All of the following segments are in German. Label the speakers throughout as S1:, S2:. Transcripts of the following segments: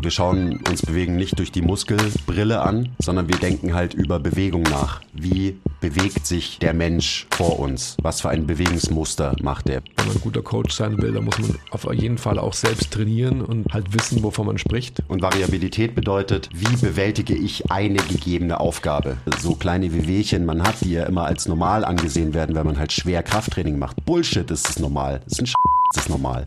S1: Wir schauen uns Bewegen nicht durch die Muskelbrille an, sondern wir denken halt über Bewegung nach. Wie bewegt sich der Mensch vor uns? Was für ein Bewegungsmuster macht er?
S2: Wenn man ein guter Coach sein will, dann muss man auf jeden Fall auch selbst trainieren und halt wissen, wovon man spricht.
S1: Und Variabilität bedeutet, wie bewältige ich eine gegebene Aufgabe? So kleine Wehwehchen man hat, die ja immer als normal angesehen werden, wenn man halt schwer Krafttraining macht. Bullshit ist es normal. Das ist ein Sch das ist normal.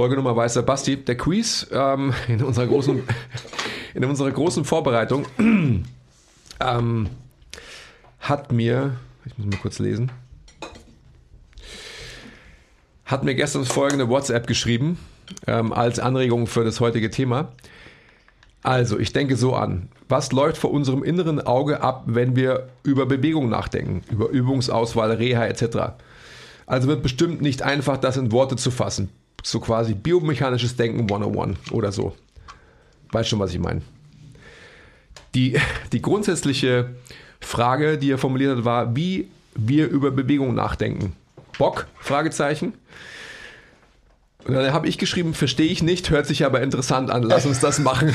S2: Folge Nummer Weißer Basti. Der Quiz ähm, in, unserer großen, in unserer großen Vorbereitung ähm, hat mir, ich muss mal kurz lesen, hat mir gestern folgende WhatsApp geschrieben ähm, als Anregung für das heutige Thema. Also, ich denke so an. Was läuft vor unserem inneren Auge ab, wenn wir über Bewegung nachdenken, über Übungsauswahl, Reha etc.? Also wird bestimmt nicht einfach, das in Worte zu fassen so quasi biomechanisches Denken 101 oder so. Weißt schon, was ich meine. Die, die grundsätzliche Frage, die er formuliert hat, war, wie wir über Bewegung nachdenken. Bock? Fragezeichen. Und dann habe ich geschrieben, verstehe ich nicht, hört sich aber interessant an, lass uns das machen.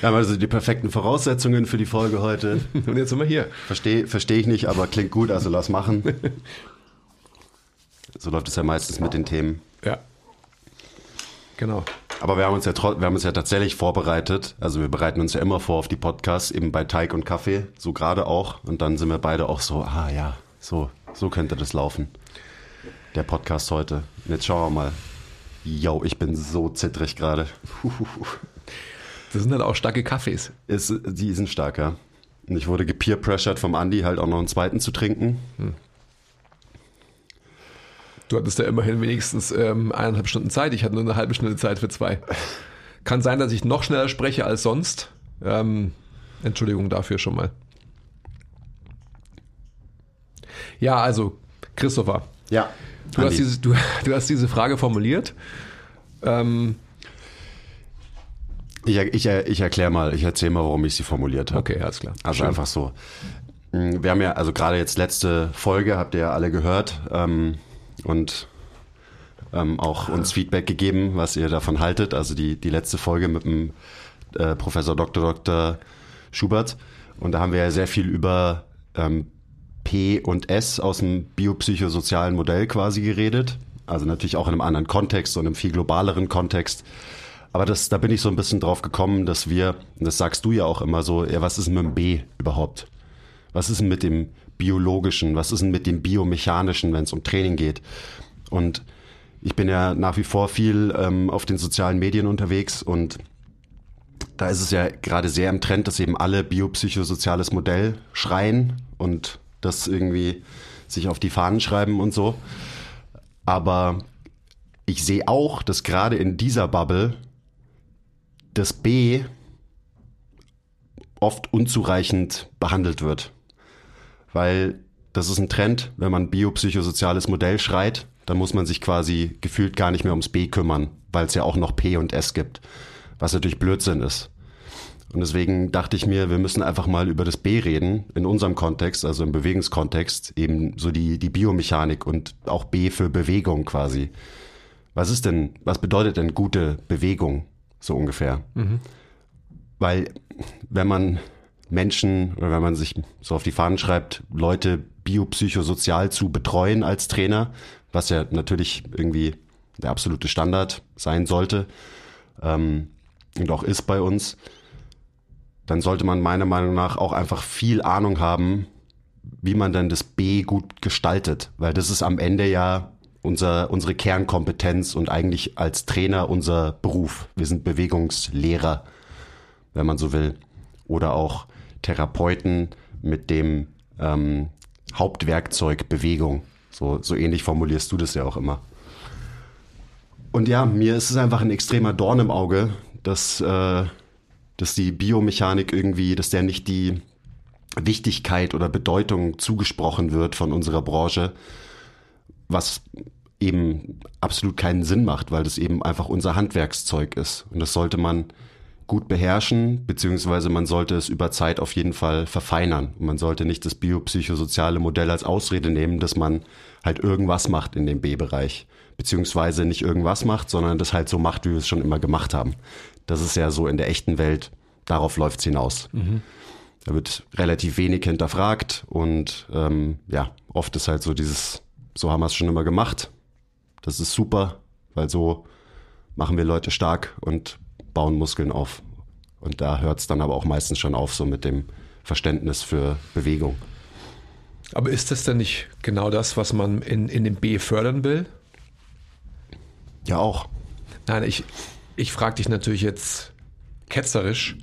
S1: Wir haben also die perfekten Voraussetzungen für die Folge heute.
S2: Und jetzt sind wir hier.
S1: Verstehe versteh ich nicht, aber klingt gut, also lass machen. So läuft es ja meistens mit den Themen.
S2: Ja. Genau.
S1: Aber wir haben uns ja wir haben uns ja tatsächlich vorbereitet. Also wir bereiten uns ja immer vor auf die Podcasts, eben bei Teig und Kaffee, so gerade auch. Und dann sind wir beide auch so, ah ja, so, so könnte das laufen. Der Podcast heute. Und jetzt schauen wir mal. Yo, ich bin so zittrig gerade.
S2: Das sind halt auch starke Kaffees.
S1: Ist, die sind starker. Und ich wurde gepeer-pressured vom Andi, halt auch noch einen zweiten zu trinken. Hm.
S2: Du hattest ja immerhin wenigstens ähm, eineinhalb Stunden Zeit. Ich hatte nur eine halbe Stunde Zeit für zwei. Kann sein, dass ich noch schneller spreche als sonst. Ähm, Entschuldigung dafür schon mal. Ja, also, Christopher.
S1: Ja.
S2: Du hast, diese, du, du hast, diese, Frage formuliert. Ähm,
S1: ich, ich, ich erkläre mal, ich erzähle mal, warum ich sie formuliert habe.
S2: Okay, alles klar.
S1: Also Schön. einfach so. Wir haben ja, also gerade jetzt letzte Folge, habt ihr ja alle gehört. Ähm, und ähm, auch uns Feedback gegeben, was ihr davon haltet. Also die, die letzte Folge mit dem äh, Professor Dr. Dr. Schubert. Und da haben wir ja sehr viel über ähm, P und S aus dem biopsychosozialen Modell quasi geredet. Also natürlich auch in einem anderen Kontext und einem viel globaleren Kontext. Aber das, da bin ich so ein bisschen drauf gekommen, dass wir, das sagst du ja auch immer so, ja, was ist denn mit dem B überhaupt? Was ist denn mit dem biologischen, was ist denn mit dem biomechanischen, wenn es um Training geht? Und ich bin ja nach wie vor viel ähm, auf den sozialen Medien unterwegs und da ist es ja gerade sehr im Trend, dass eben alle biopsychosoziales Modell schreien und das irgendwie sich auf die Fahnen schreiben und so. Aber ich sehe auch, dass gerade in dieser Bubble das B oft unzureichend behandelt wird weil das ist ein Trend, wenn man biopsychosoziales Modell schreit, dann muss man sich quasi gefühlt gar nicht mehr ums B kümmern, weil es ja auch noch P und S gibt, was natürlich Blödsinn ist. Und deswegen dachte ich mir, wir müssen einfach mal über das B reden, in unserem Kontext, also im Bewegungskontext, eben so die, die Biomechanik und auch B für Bewegung quasi. Was ist denn, was bedeutet denn gute Bewegung, so ungefähr? Mhm. Weil, wenn man Menschen, wenn man sich so auf die Fahnen schreibt, Leute biopsychosozial zu betreuen als Trainer, was ja natürlich irgendwie der absolute Standard sein sollte ähm, und auch ist bei uns, dann sollte man meiner Meinung nach auch einfach viel Ahnung haben, wie man denn das B gut gestaltet, weil das ist am Ende ja unser, unsere Kernkompetenz und eigentlich als Trainer unser Beruf. Wir sind Bewegungslehrer, wenn man so will. Oder auch Therapeuten mit dem ähm, Hauptwerkzeug Bewegung. So, so ähnlich formulierst du das ja auch immer. Und ja, mir ist es einfach ein extremer Dorn im Auge, dass, äh, dass die Biomechanik irgendwie, dass der nicht die Wichtigkeit oder Bedeutung zugesprochen wird von unserer Branche, was eben absolut keinen Sinn macht, weil das eben einfach unser Handwerkszeug ist. Und das sollte man gut beherrschen, beziehungsweise man sollte es über Zeit auf jeden Fall verfeinern. Und man sollte nicht das biopsychosoziale Modell als Ausrede nehmen, dass man halt irgendwas macht in dem B-Bereich. Beziehungsweise nicht irgendwas macht, sondern das halt so macht, wie wir es schon immer gemacht haben. Das ist ja so in der echten Welt, darauf läuft es hinaus. Mhm. Da wird relativ wenig hinterfragt und ähm, ja, oft ist halt so dieses, so haben wir es schon immer gemacht. Das ist super, weil so machen wir Leute stark und bauen Muskeln auf. Und da hört es dann aber auch meistens schon auf, so mit dem Verständnis für Bewegung.
S2: Aber ist das denn nicht genau das, was man in, in dem B fördern will?
S1: Ja, auch.
S2: Nein, ich, ich frage dich natürlich jetzt ketzerisch,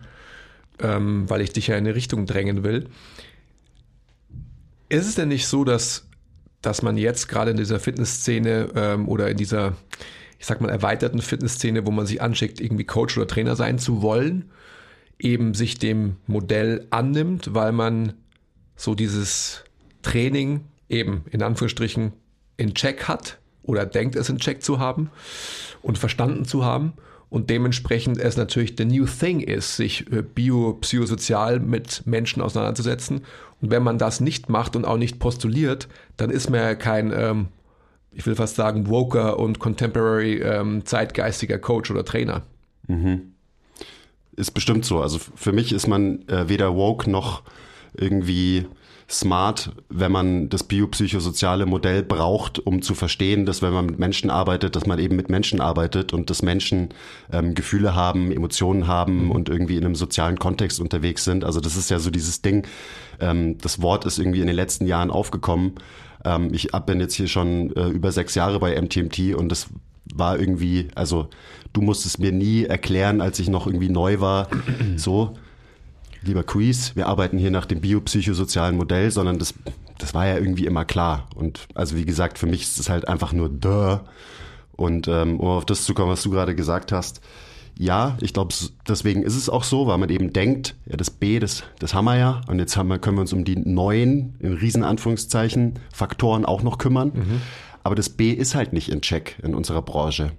S2: ähm, weil ich dich ja in eine Richtung drängen will. Ist es denn nicht so, dass, dass man jetzt gerade in dieser Fitnessszene ähm, oder in dieser, ich sag mal, erweiterten Fitnessszene, wo man sich anschickt, irgendwie Coach oder Trainer sein zu wollen, eben sich dem Modell annimmt, weil man so dieses Training eben in Anführungsstrichen in Check hat oder denkt es in Check zu haben und verstanden zu haben und dementsprechend es natürlich the new thing ist, sich äh, biopsychosozial mit Menschen auseinanderzusetzen. Und wenn man das nicht macht und auch nicht postuliert, dann ist man ja kein, ähm, ich will fast sagen, woker und contemporary ähm, zeitgeistiger Coach oder Trainer.
S1: Mhm. Ist bestimmt so. Also für mich ist man äh, weder woke noch irgendwie smart, wenn man das biopsychosoziale Modell braucht, um zu verstehen, dass wenn man mit Menschen arbeitet, dass man eben mit Menschen arbeitet und dass Menschen ähm, Gefühle haben, Emotionen haben mhm. und irgendwie in einem sozialen Kontext unterwegs sind. Also das ist ja so dieses Ding, ähm, das Wort ist irgendwie in den letzten Jahren aufgekommen. Ähm, ich bin jetzt hier schon äh, über sechs Jahre bei MTMT und das war irgendwie, also du musstest mir nie erklären, als ich noch irgendwie neu war, so, lieber Quiz, wir arbeiten hier nach dem biopsychosozialen Modell, sondern das, das war ja irgendwie immer klar. Und also wie gesagt, für mich ist es halt einfach nur duh. Und ähm, um auf das zu kommen, was du gerade gesagt hast, ja, ich glaube, deswegen ist es auch so, weil man eben denkt, ja, das B, das, das haben wir ja. Und jetzt haben wir, können wir uns um die neuen, in Riesenanführungszeichen, Faktoren auch noch kümmern. Mhm. Aber das B ist halt nicht in Check in unserer Branche.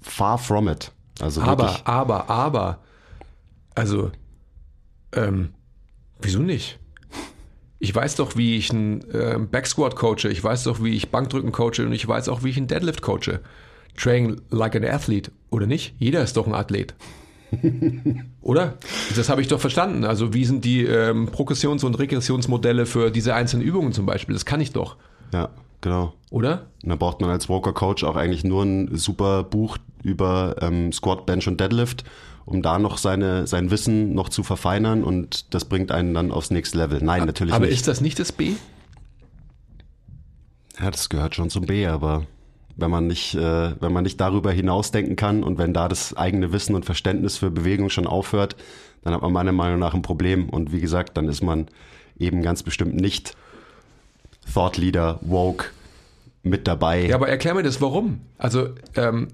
S1: Far from it. Also
S2: aber,
S1: wirklich.
S2: aber, aber, also ähm, wieso nicht? Ich weiß doch, wie ich einen äh, Backsquat coache, ich weiß doch, wie ich Bankdrücken coache und ich weiß auch, wie ich einen Deadlift coache. Train like an athlete, oder nicht? Jeder ist doch ein Athlet. oder? Das habe ich doch verstanden. Also wie sind die ähm, Progressions- und Regressionsmodelle für diese einzelnen Übungen zum Beispiel? Das kann ich doch.
S1: Ja, genau.
S2: Oder?
S1: Und da braucht man als Walker Coach auch eigentlich nur ein super Buch über ähm, Squat, Bench und Deadlift um da noch seine, sein Wissen noch zu verfeinern und das bringt einen dann aufs nächste Level. Nein, natürlich
S2: aber
S1: nicht.
S2: Aber ist das nicht das B?
S1: Ja, das gehört schon zum B, aber wenn man nicht, äh, wenn man nicht darüber hinausdenken kann und wenn da das eigene Wissen und Verständnis für Bewegung schon aufhört, dann hat man meiner Meinung nach ein Problem. Und wie gesagt, dann ist man eben ganz bestimmt nicht Thought Leader, Woke mit dabei.
S2: Ja, aber erklär mir das, warum? Also ähm,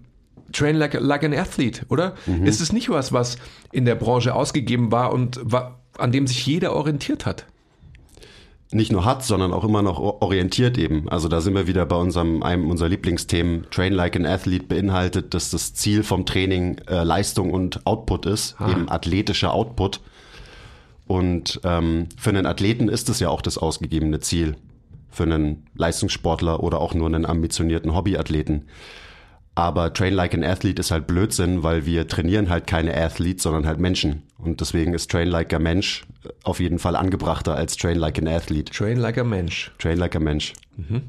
S2: Train like, like an athlete, oder? Mhm. Ist es nicht was, was in der Branche ausgegeben war und wa an dem sich jeder orientiert hat?
S1: Nicht nur hat, sondern auch immer noch orientiert eben. Also da sind wir wieder bei unserem, einem unserer Lieblingsthemen. Train like an athlete beinhaltet, dass das Ziel vom Training äh, Leistung und Output ist, ah. eben athletischer Output. Und ähm, für einen Athleten ist es ja auch das ausgegebene Ziel. Für einen Leistungssportler oder auch nur einen ambitionierten Hobbyathleten. Aber Train Like an Athlete ist halt Blödsinn, weil wir trainieren halt keine Athletes, sondern halt Menschen. Und deswegen ist Train Like a Mensch auf jeden Fall angebrachter als Train Like an Athlete.
S2: Train Like a Mensch.
S1: Train Like a Mensch. Mhm.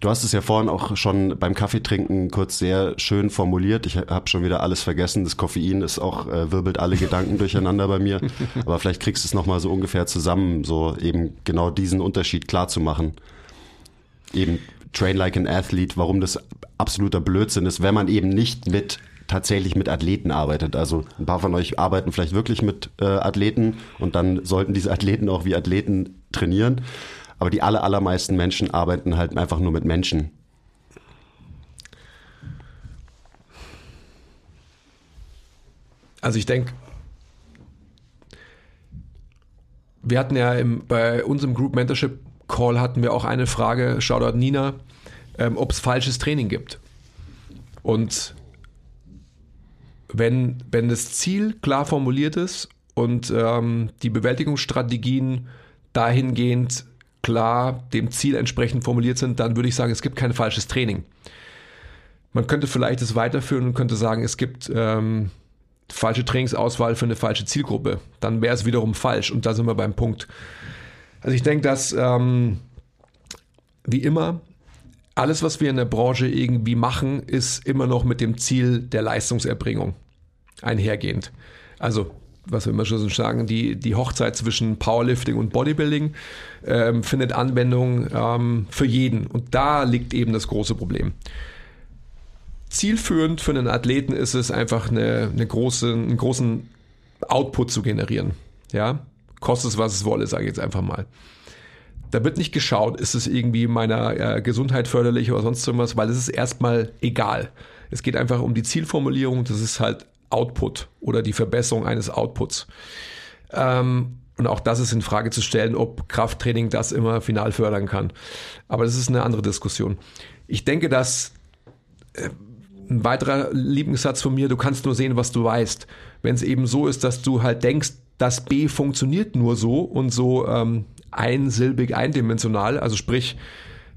S1: Du hast es ja vorhin auch schon beim Kaffeetrinken kurz sehr schön formuliert. Ich habe schon wieder alles vergessen. Das Koffein ist auch äh, wirbelt alle Gedanken durcheinander bei mir. Aber vielleicht kriegst du es noch mal so ungefähr zusammen, so eben genau diesen Unterschied klar zu machen. Eben Train Like an Athlete, warum das absoluter Blödsinn ist, wenn man eben nicht mit tatsächlich mit Athleten arbeitet. Also ein paar von euch arbeiten vielleicht wirklich mit äh, Athleten und dann sollten diese Athleten auch wie Athleten trainieren. Aber die aller, allermeisten Menschen arbeiten halt einfach nur mit Menschen.
S2: Also ich denke, wir hatten ja im, bei unserem Group Mentorship Call hatten wir auch eine Frage, Shoutout Nina, ähm, ob es falsches Training gibt. Und wenn, wenn das Ziel klar formuliert ist und ähm, die Bewältigungsstrategien dahingehend klar dem Ziel entsprechend formuliert sind, dann würde ich sagen, es gibt kein falsches Training. Man könnte vielleicht es weiterführen und könnte sagen, es gibt ähm, falsche Trainingsauswahl für eine falsche Zielgruppe. Dann wäre es wiederum falsch und da sind wir beim Punkt. Also ich denke, dass ähm, wie immer alles, was wir in der Branche irgendwie machen, ist immer noch mit dem Ziel der Leistungserbringung einhergehend. Also, was wir immer schon sagen, die, die Hochzeit zwischen Powerlifting und Bodybuilding ähm, findet Anwendung ähm, für jeden. Und da liegt eben das große Problem. Zielführend für einen Athleten ist es einfach eine, eine große, einen großen Output zu generieren. Ja, kostet es, was es wolle, sage ich jetzt einfach mal. Da wird nicht geschaut, ist es irgendwie meiner äh, Gesundheit förderlich oder sonst irgendwas, weil es ist erstmal egal. Es geht einfach um die Zielformulierung, das ist halt Output oder die Verbesserung eines Outputs. Ähm, und auch das ist in Frage zu stellen, ob Krafttraining das immer final fördern kann. Aber das ist eine andere Diskussion. Ich denke, dass äh, ein weiterer Lieblingssatz von mir, du kannst nur sehen, was du weißt. Wenn es eben so ist, dass du halt denkst, das B funktioniert nur so und so ähm, einsilbig, eindimensional, also sprich,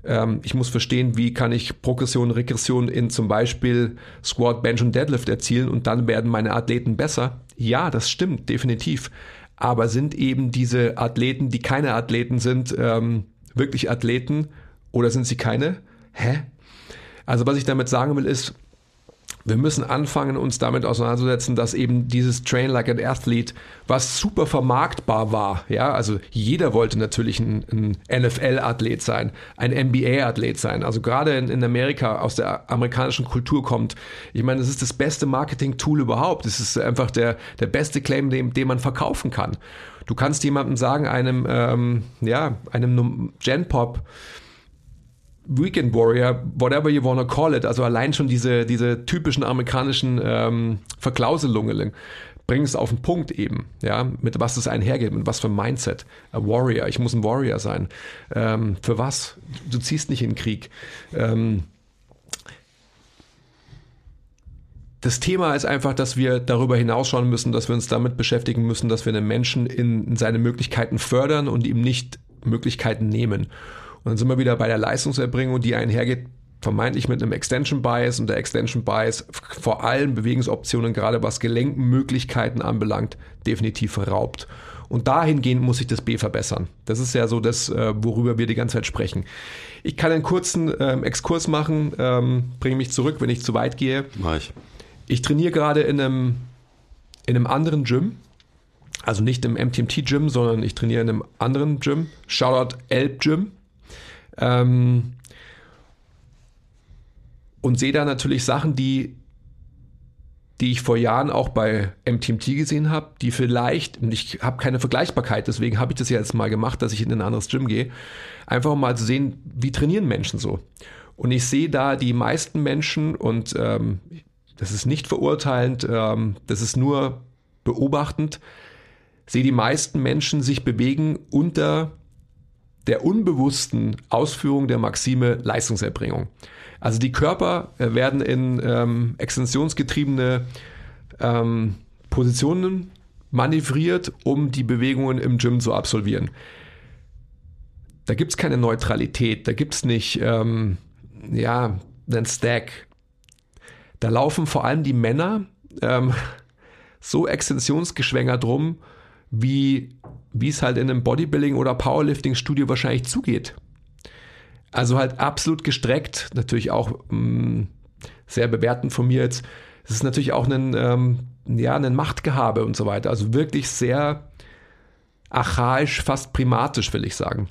S2: ähm, ich muss verstehen, wie kann ich Progression, Regression in zum Beispiel Squat, Bench und Deadlift erzielen und dann werden meine Athleten besser. Ja, das stimmt, definitiv. Aber sind eben diese Athleten, die keine Athleten sind, ähm, wirklich Athleten oder sind sie keine? Hä? Also was ich damit sagen will ist, wir müssen anfangen, uns damit auseinanderzusetzen, dass eben dieses Train Like an Athlete, was super vermarktbar war, ja, also jeder wollte natürlich ein, ein NFL-Athlet sein, ein NBA-Athlet sein, also gerade in, in, Amerika aus der amerikanischen Kultur kommt. Ich meine, es ist das beste Marketing-Tool überhaupt. Es ist einfach der, der beste Claim, den, den man verkaufen kann. Du kannst jemandem sagen, einem, ähm, ja, einem Gen-Pop, Weekend Warrior, whatever you wanna call it, also allein schon diese, diese typischen amerikanischen ähm, Verklauselungen bringen es auf den Punkt eben, ja, mit was es einhergeht, mit was für ein Mindset. A Warrior, ich muss ein Warrior sein. Ähm, für was? Du ziehst nicht in den Krieg. Ähm, das Thema ist einfach, dass wir darüber hinausschauen müssen, dass wir uns damit beschäftigen müssen, dass wir einen Menschen in seine Möglichkeiten fördern und ihm nicht Möglichkeiten nehmen. Und dann sind wir wieder bei der Leistungserbringung, die einhergeht vermeintlich mit einem Extension Bias und der Extension Bias vor allem Bewegungsoptionen, gerade was Gelenkmöglichkeiten anbelangt, definitiv raubt. Und dahingehend muss sich das B verbessern. Das ist ja so das, äh, worüber wir die ganze Zeit sprechen. Ich kann einen kurzen ähm, Exkurs machen, ähm, bringe mich zurück, wenn ich zu weit gehe.
S1: Mach ich.
S2: Ich trainiere gerade in einem, in einem anderen Gym. Also nicht im MTMT-Gym, sondern ich trainiere in einem anderen Gym. Shoutout Elb Gym. Ähm, und sehe da natürlich Sachen, die, die ich vor Jahren auch bei MTMT gesehen habe, die vielleicht, und ich habe keine Vergleichbarkeit, deswegen habe ich das jetzt mal gemacht, dass ich in ein anderes Gym gehe, einfach mal zu sehen, wie trainieren Menschen so. Und ich sehe da die meisten Menschen und ähm, das ist nicht verurteilend, ähm, das ist nur beobachtend, sehe die meisten Menschen sich bewegen unter der unbewussten Ausführung der Maxime Leistungserbringung. Also die Körper äh, werden in ähm, extensionsgetriebene ähm, Positionen manövriert, um die Bewegungen im Gym zu absolvieren. Da gibt es keine Neutralität, da gibt es nicht ähm, ja, einen Stack. Da laufen vor allem die Männer ähm, so extensionsgeschwängert rum, wie wie es halt in einem Bodybuilding- oder Powerlifting-Studio wahrscheinlich zugeht. Also halt absolut gestreckt, natürlich auch mh, mm, sehr bewertend von mir jetzt. Es ist natürlich auch ein, ähm, ja, ein Machtgehabe und so weiter. Also wirklich sehr archaisch, fast primatisch, will ich sagen.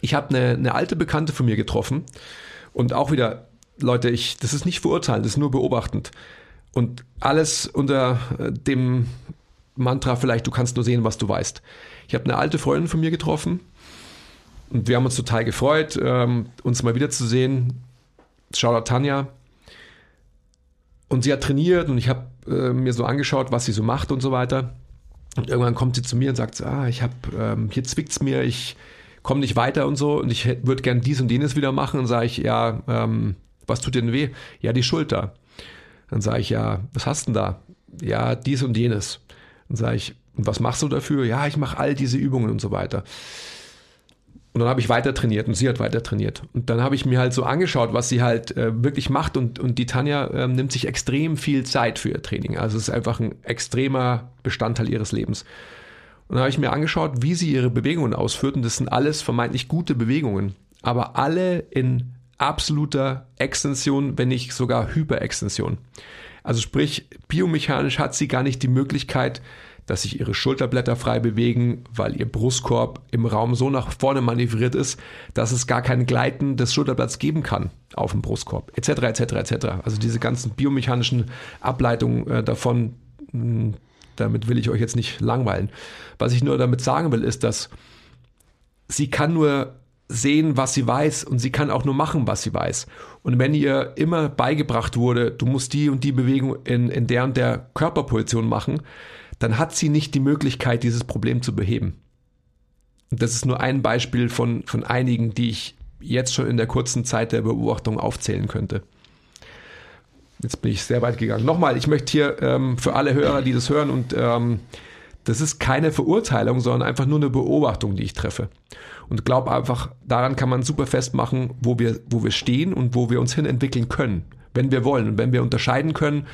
S2: Ich habe eine, eine alte Bekannte von mir getroffen Und auch wieder, Leute, ich, das ist nicht verurteilen, das ist nur beobachtend. Und alles unter äh, dem Mantra vielleicht, du kannst nur sehen, was du weißt. Ich habe eine alte Freundin von mir getroffen und wir haben uns total gefreut, ähm, uns mal wiederzusehen. Shoutout Tanja. Und sie hat trainiert und ich habe äh, mir so angeschaut, was sie so macht und so weiter. Und irgendwann kommt sie zu mir und sagt, ah, ich habe, ähm, hier zwickt's mir, ich komme nicht weiter und so und ich würde gern dies und jenes wieder machen. Und sage ich, ja, ähm, was tut dir denn weh? Ja, die Schulter. Dann sage ich, ja, was hast du denn da? Ja, dies und jenes. Dann sage ich, was machst du dafür? Ja, ich mache all diese Übungen und so weiter. Und dann habe ich weiter trainiert und sie hat weiter trainiert. Und dann habe ich mir halt so angeschaut, was sie halt äh, wirklich macht. Und, und die Tanja äh, nimmt sich extrem viel Zeit für ihr Training. Also es ist einfach ein extremer Bestandteil ihres Lebens. Und dann habe ich mir angeschaut, wie sie ihre Bewegungen ausführt. Und das sind alles vermeintlich gute Bewegungen. Aber alle in absoluter Extension, wenn nicht sogar Hyperextension. Also sprich, biomechanisch hat sie gar nicht die Möglichkeit, dass sich ihre Schulterblätter frei bewegen, weil ihr Brustkorb im Raum so nach vorne manövriert ist, dass es gar kein Gleiten des Schulterblatts geben kann auf dem Brustkorb, etc., etc., etc. Also diese ganzen biomechanischen Ableitungen äh, davon, hm, damit will ich euch jetzt nicht langweilen. Was ich nur damit sagen will, ist, dass sie kann nur sehen, was sie weiß und sie kann auch nur machen, was sie weiß. Und wenn ihr immer beigebracht wurde, du musst die und die Bewegung in, in der und der Körperposition machen, dann hat sie nicht die Möglichkeit, dieses Problem zu beheben. Und das ist nur ein Beispiel von, von einigen, die ich jetzt schon in der kurzen Zeit der Beobachtung aufzählen könnte. Jetzt bin ich sehr weit gegangen. Nochmal, ich möchte hier ähm, für alle Hörer, die das hören, und ähm, das ist keine Verurteilung, sondern einfach nur eine Beobachtung, die ich treffe. Und glaube einfach, daran kann man super festmachen, wo wir, wo wir stehen und wo wir uns hin entwickeln können wenn wir wollen und wenn wir unterscheiden können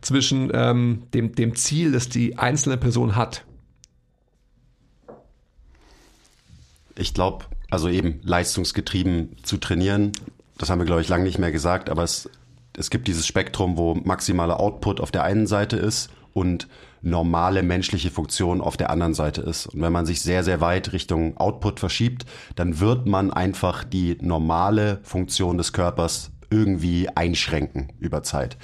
S2: zwischen ähm, dem, dem Ziel, das die einzelne Person hat.
S1: Ich glaube, also eben leistungsgetrieben zu trainieren, das haben wir, glaube ich, lange nicht mehr gesagt, aber es, es gibt dieses Spektrum, wo maximaler Output auf der einen Seite ist und normale menschliche Funktion auf der anderen Seite ist. Und wenn man sich sehr, sehr weit Richtung Output verschiebt, dann wird man einfach die normale Funktion des Körpers irgendwie einschränken über Zeit.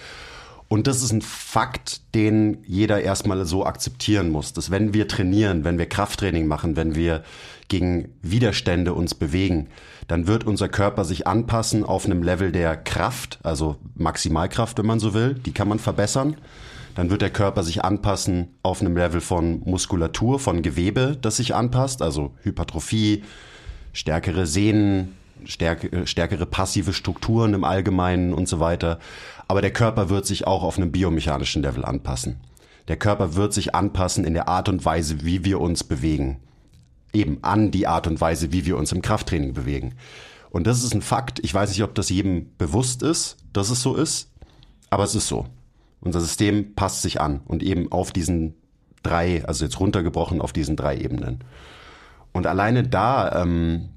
S1: Und das ist ein Fakt, den jeder erstmal so akzeptieren muss, dass wenn wir trainieren, wenn wir Krafttraining machen, wenn wir gegen Widerstände uns bewegen, dann wird unser Körper sich anpassen auf einem Level der Kraft, also Maximalkraft, wenn man so will, die kann man verbessern. Dann wird der Körper sich anpassen auf einem Level von Muskulatur, von Gewebe, das sich anpasst, also Hypertrophie, stärkere Sehnen, stärk stärkere passive Strukturen im Allgemeinen und so weiter. Aber der Körper wird sich auch auf einem biomechanischen Level anpassen. Der Körper wird sich anpassen in der Art und Weise, wie wir uns bewegen. Eben an die Art und Weise, wie wir uns im Krafttraining bewegen. Und das ist ein Fakt. Ich weiß nicht, ob das jedem bewusst ist, dass es so ist, aber es ist so. Unser System passt sich an und eben auf diesen drei, also jetzt runtergebrochen auf diesen drei Ebenen. Und alleine da ähm,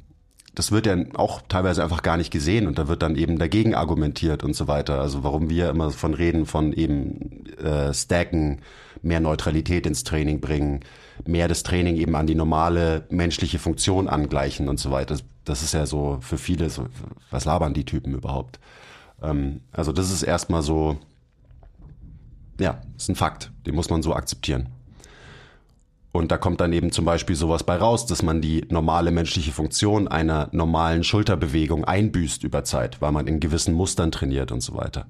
S1: das wird ja auch teilweise einfach gar nicht gesehen und da wird dann eben dagegen argumentiert und so weiter. Also warum wir immer von reden, von eben äh, Stacken, mehr Neutralität ins Training bringen, mehr das Training eben an die normale menschliche Funktion angleichen und so weiter. Das, ist ja so für viele so, was labern die Typen überhaupt? Ähm, also das ist erstmal so, ja, ist ein Fakt, den muss man so akzeptieren. Und da kommt dann eben zum Beispiel sowas bei raus, dass man die normale menschliche Funktion einer normalen Schulterbewegung einbüßt über Zeit, weil man in gewissen Mustern trainiert und so weiter.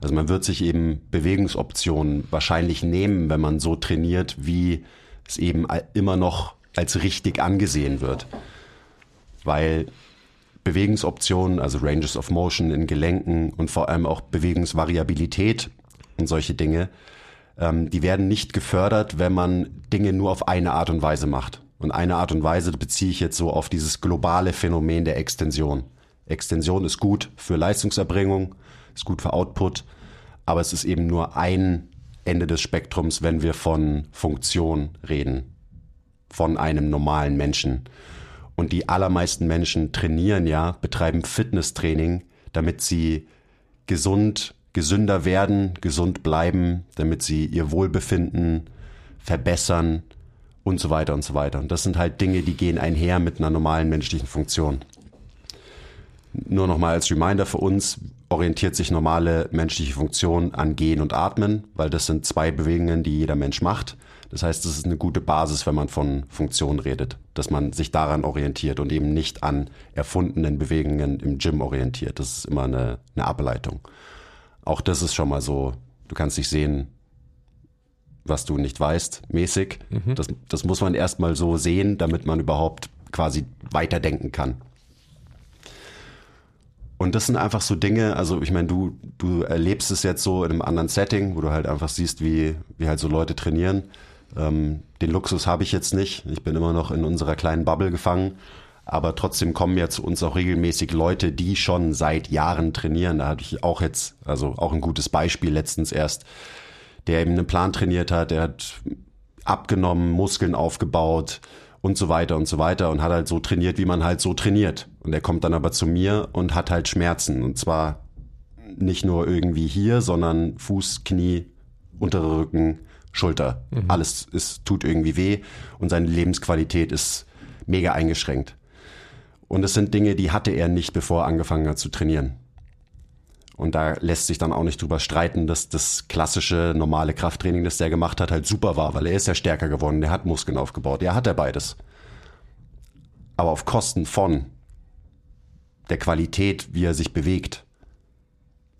S1: Also man wird sich eben Bewegungsoptionen wahrscheinlich nehmen, wenn man so trainiert, wie es eben immer noch als richtig angesehen wird. Weil Bewegungsoptionen, also Ranges of Motion in Gelenken und vor allem auch Bewegungsvariabilität und solche Dinge, ähm, die werden nicht gefördert, wenn man Dinge nur auf eine Art und Weise macht. Und eine Art und Weise beziehe ich jetzt so auf dieses globale Phänomen der Extension. Extension ist gut für Leistungserbringung, ist gut für Output, aber es ist eben nur ein Ende des Spektrums, wenn wir von Funktion reden, von einem normalen Menschen. Und die allermeisten Menschen trainieren ja, betreiben Fitnesstraining, damit sie gesund gesünder werden, gesund bleiben, damit sie ihr Wohlbefinden verbessern und so weiter und so weiter. Und das sind halt Dinge, die gehen einher mit einer normalen menschlichen Funktion. Nur nochmal als Reminder für uns, orientiert sich normale menschliche Funktion an Gehen und Atmen, weil das sind zwei Bewegungen, die jeder Mensch macht. Das heißt, das ist eine gute Basis, wenn man von Funktion redet, dass man sich daran orientiert und eben nicht an erfundenen Bewegungen im Gym orientiert. Das ist immer eine, eine Ableitung. Auch das ist schon mal so, du kannst dich sehen, was du nicht weißt, mäßig. Mhm. Das, das muss man erstmal so sehen, damit man überhaupt quasi weiterdenken kann. Und das sind einfach so Dinge, also ich meine, du, du erlebst es jetzt so in einem anderen Setting, wo du halt einfach siehst, wie, wie halt so Leute trainieren. Ähm, den Luxus habe ich jetzt nicht. Ich bin immer noch in unserer kleinen Bubble gefangen. Aber trotzdem kommen ja zu uns auch regelmäßig Leute, die schon seit Jahren trainieren. Da hatte ich auch jetzt, also auch ein gutes Beispiel letztens erst, der eben einen Plan trainiert hat, der hat abgenommen, Muskeln aufgebaut, und so weiter und so weiter und hat halt so trainiert, wie man halt so trainiert. Und er kommt dann aber zu mir und hat halt Schmerzen. Und zwar nicht nur irgendwie hier, sondern Fuß, Knie, untere Rücken, Schulter. Mhm. Alles ist, tut irgendwie weh und seine Lebensqualität ist mega eingeschränkt. Und es sind Dinge, die hatte er nicht, bevor er angefangen hat zu trainieren. Und da lässt sich dann auch nicht drüber streiten, dass das klassische normale Krafttraining, das der gemacht hat, halt super war, weil er ist ja stärker geworden, der hat Muskeln aufgebaut, er hat ja beides. Aber auf Kosten von der Qualität, wie er sich bewegt,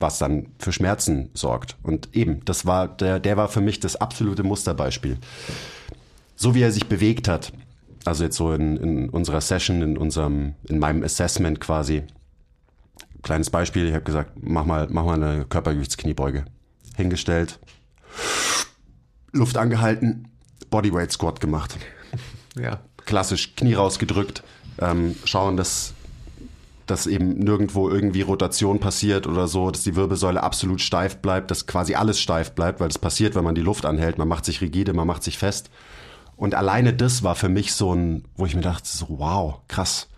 S1: was dann für Schmerzen sorgt. Und eben, das war, der, der war für mich das absolute Musterbeispiel. So wie er sich bewegt hat, also jetzt so in, in unserer Session, in unserem, in meinem Assessment quasi, kleines Beispiel, ich habe gesagt, mach mal, mach mal eine Körpergewichtskniebeuge. Hingestellt, Luft angehalten, Bodyweight Squat gemacht. Ja. Klassisch Knie rausgedrückt, ähm, schauen, dass, dass eben nirgendwo irgendwie Rotation passiert oder so, dass die Wirbelsäule absolut steif bleibt, dass quasi alles steif bleibt, weil das passiert, wenn man die Luft anhält. Man macht sich rigide, man macht sich fest. Und alleine das war für mich so ein, wo ich mir dachte, so, wow, krass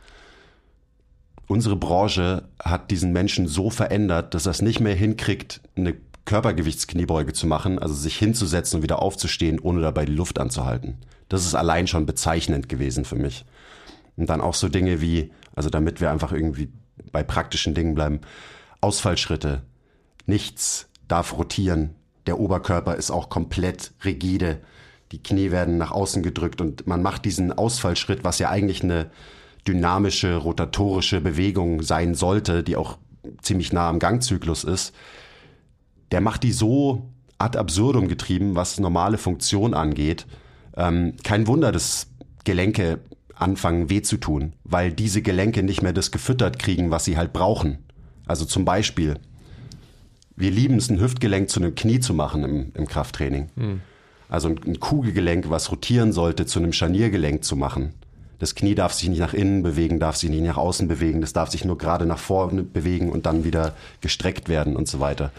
S1: unsere Branche hat diesen Menschen so verändert, dass er es nicht mehr hinkriegt, eine Körpergewichtskniebeuge zu machen, also sich hinzusetzen und wieder aufzustehen, ohne dabei die Luft anzuhalten. Das ist allein schon bezeichnend gewesen für mich. Und dann auch so Dinge wie, also damit wir einfach irgendwie bei praktischen Dingen bleiben, Ausfallschritte. Nichts darf rotieren. Der Oberkörper ist auch komplett rigide. Die Knie werden nach außen gedrückt und man macht diesen Ausfallschritt, was ja eigentlich eine, dynamische, rotatorische Bewegung sein sollte, die auch ziemlich nah am Gangzyklus ist, der macht die so ad absurdum getrieben, was normale Funktion angeht. Ähm, kein Wunder, dass Gelenke anfangen weh zu tun, weil diese Gelenke nicht mehr das gefüttert kriegen, was sie halt brauchen. Also zum Beispiel, wir lieben es, ein Hüftgelenk zu einem Knie zu machen im, im Krafttraining. Hm. Also ein, Kugelgelenk, was rotieren sollte, zu einem Scharniergelenk zu machen. Das Knie darf sich nicht nach innen bewegen, darf sich nicht nach außen bewegen, das darf sich nur gerade nach vorne bewegen und dann wieder gestreckt werden und so weiter.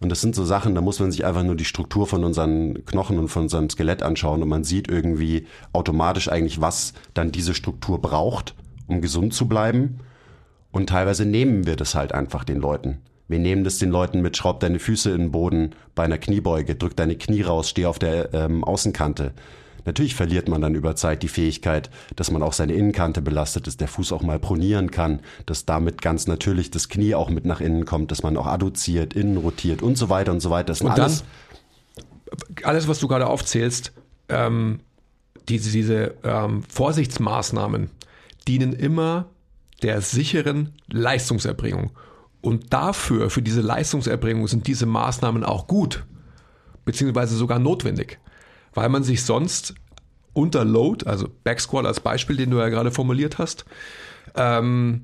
S1: Und das sind so Sachen, da muss man sich einfach nur die Struktur von unseren Knochen und von unserem Skelett anschauen und man sieht irgendwie automatisch eigentlich, was dann diese Struktur braucht, um gesund zu bleiben. Und teilweise nehmen wir das halt einfach den Leuten. Wir nehmen das den Leuten mit, schraub deine Füße in den Boden bei einer Kniebeuge, drück deine Knie raus, steh auf der ähm, Außenkante. Natürlich verliert man dann über Zeit die Fähigkeit, dass man auch seine Innenkante belastet, dass der Fuß auch mal pronieren kann, dass damit ganz natürlich das Knie auch mit nach innen kommt, dass man auch adduziert, innen rotiert und so weiter und so weiter. Das
S2: und alles, dann, alles, was du gerade aufzählst, ähm, diese, diese ähm, Vorsichtsmaßnahmen dienen immer der sicheren Leistungserbringung. Und dafür, für diese Leistungserbringung, sind diese Maßnahmen auch gut, beziehungsweise sogar notwendig weil man sich sonst unter Load, also Backsquat als Beispiel, den du ja gerade formuliert hast, ähm,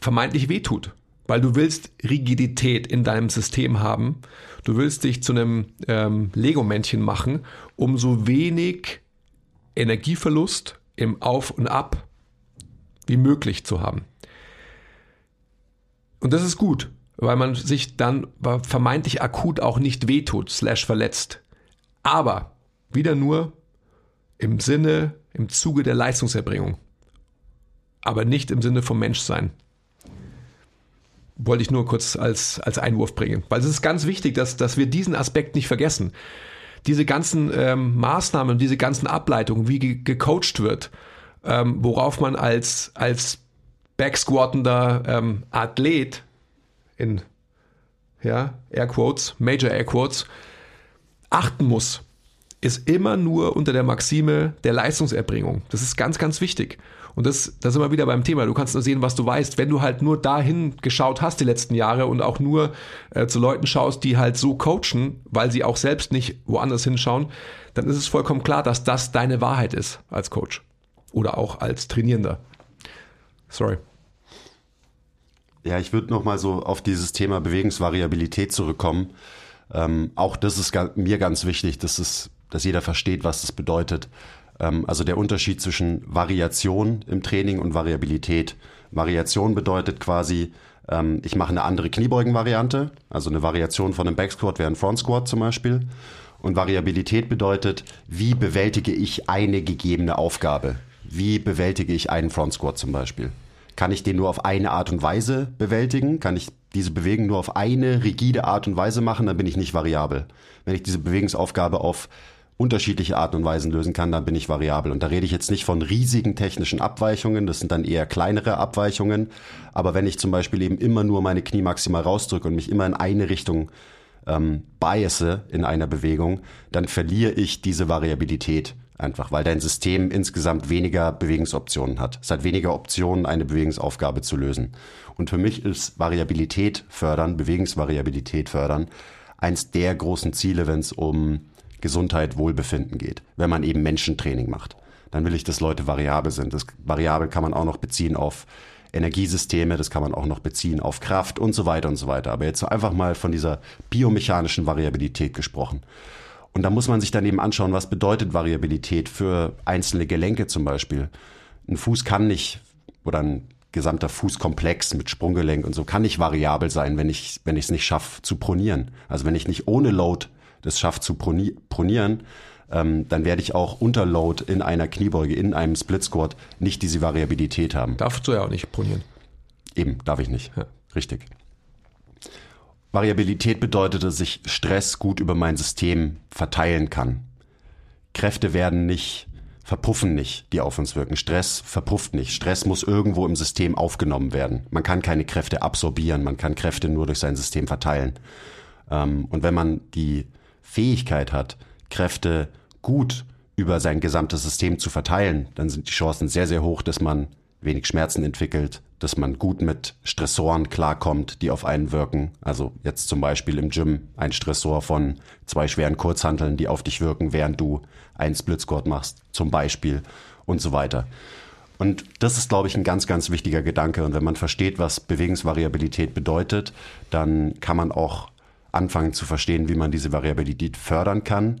S2: vermeintlich wehtut. Weil du willst Rigidität in deinem System haben. Du willst dich zu einem ähm, Lego-Männchen machen, um so wenig Energieverlust im Auf und Ab wie möglich zu haben. Und das ist gut, weil man sich dann vermeintlich akut auch nicht wehtut, slash verletzt. Aber wieder nur im Sinne, im Zuge der Leistungserbringung. Aber nicht im Sinne vom Menschsein. Wollte ich nur kurz als, als Einwurf bringen. Weil es ist ganz wichtig, dass, dass wir diesen Aspekt nicht vergessen. Diese ganzen ähm, Maßnahmen, diese ganzen Ableitungen, wie ge gecoacht wird, ähm, worauf man als, als backsquattender ähm, Athlet in ja, Air Quotes, Major Air Quotes, achten muss, ist immer nur unter der Maxime der Leistungserbringung. Das ist ganz, ganz wichtig. Und das, da sind wir wieder beim Thema. Du kannst nur sehen, was du weißt. Wenn du halt nur dahin geschaut hast die letzten Jahre und auch nur äh, zu Leuten schaust, die halt so coachen, weil sie auch selbst nicht woanders hinschauen, dann ist es vollkommen klar, dass das deine Wahrheit ist als Coach. Oder auch als Trainierender. Sorry.
S1: Ja, ich würde noch mal so auf dieses Thema Bewegungsvariabilität zurückkommen. Ähm, auch das ist mir ganz wichtig, dass, es, dass jeder versteht, was das bedeutet. Ähm, also der Unterschied zwischen Variation im Training und Variabilität. Variation bedeutet quasi, ähm, ich mache eine andere Kniebeugenvariante, also eine Variation von einem Backsquat wäre ein Front Squat zum Beispiel. Und Variabilität bedeutet, wie bewältige ich eine gegebene Aufgabe? Wie bewältige ich einen Front Squat zum Beispiel? Kann ich den nur auf eine Art und Weise bewältigen? Kann ich diese Bewegung nur auf eine rigide Art und Weise machen? Dann bin ich nicht variabel. Wenn ich diese Bewegungsaufgabe auf unterschiedliche Arten und Weisen lösen kann, dann bin ich variabel. Und da rede ich jetzt nicht von riesigen technischen Abweichungen, das sind dann eher kleinere Abweichungen. Aber wenn ich zum Beispiel eben immer nur meine Knie maximal rausdrücke und mich immer in eine Richtung ähm, biase in einer Bewegung, dann verliere ich diese Variabilität. Einfach, weil dein System insgesamt weniger Bewegungsoptionen hat. Es hat weniger Optionen, eine Bewegungsaufgabe zu lösen. Und für mich ist Variabilität fördern, Bewegungsvariabilität fördern, eins der großen Ziele, wenn es um Gesundheit, Wohlbefinden geht. Wenn man eben Menschentraining macht, dann will ich, dass Leute variabel sind. Das variabel kann man auch noch beziehen auf Energiesysteme, das kann man auch noch beziehen auf Kraft und so weiter und so weiter. Aber jetzt einfach mal von dieser biomechanischen Variabilität gesprochen. Und da muss man sich dann eben anschauen, was bedeutet Variabilität für einzelne Gelenke zum Beispiel. Ein Fuß kann nicht, oder ein gesamter Fußkomplex mit Sprunggelenk und so kann nicht variabel sein, wenn ich wenn ich es nicht schaffe zu pronieren. Also wenn ich nicht ohne Load das schaffe zu pronieren, ähm, dann werde ich auch unter Load in einer Kniebeuge, in einem Split Squat nicht diese Variabilität haben.
S2: Darfst du ja auch nicht pronieren.
S1: Eben, darf ich nicht. Ja. Richtig. Variabilität bedeutet, dass ich Stress gut über mein System verteilen kann. Kräfte werden nicht, verpuffen nicht, die auf uns wirken. Stress verpufft nicht. Stress muss irgendwo im System aufgenommen werden. Man kann keine Kräfte absorbieren, man kann Kräfte nur durch sein System verteilen. Ähm, und wenn man die Fähigkeit hat, Kräfte gut über sein gesamtes System zu verteilen, dann sind die Chancen sehr, sehr hoch, dass man wenig Schmerzen entwickelt, dass man gut mit Stressoren klarkommt, die auf einen wirken. Also jetzt zum Beispiel im Gym ein Stressor von zwei schweren Kurzhanteln, die auf dich wirken, während du einen Splitsquat machst, zum Beispiel und so weiter. Und das ist, glaube ich, ein ganz, ganz wichtiger Gedanke. Und wenn man versteht, was Bewegungsvariabilität bedeutet, dann kann man auch anfangen zu verstehen, wie man diese Variabilität fördern kann.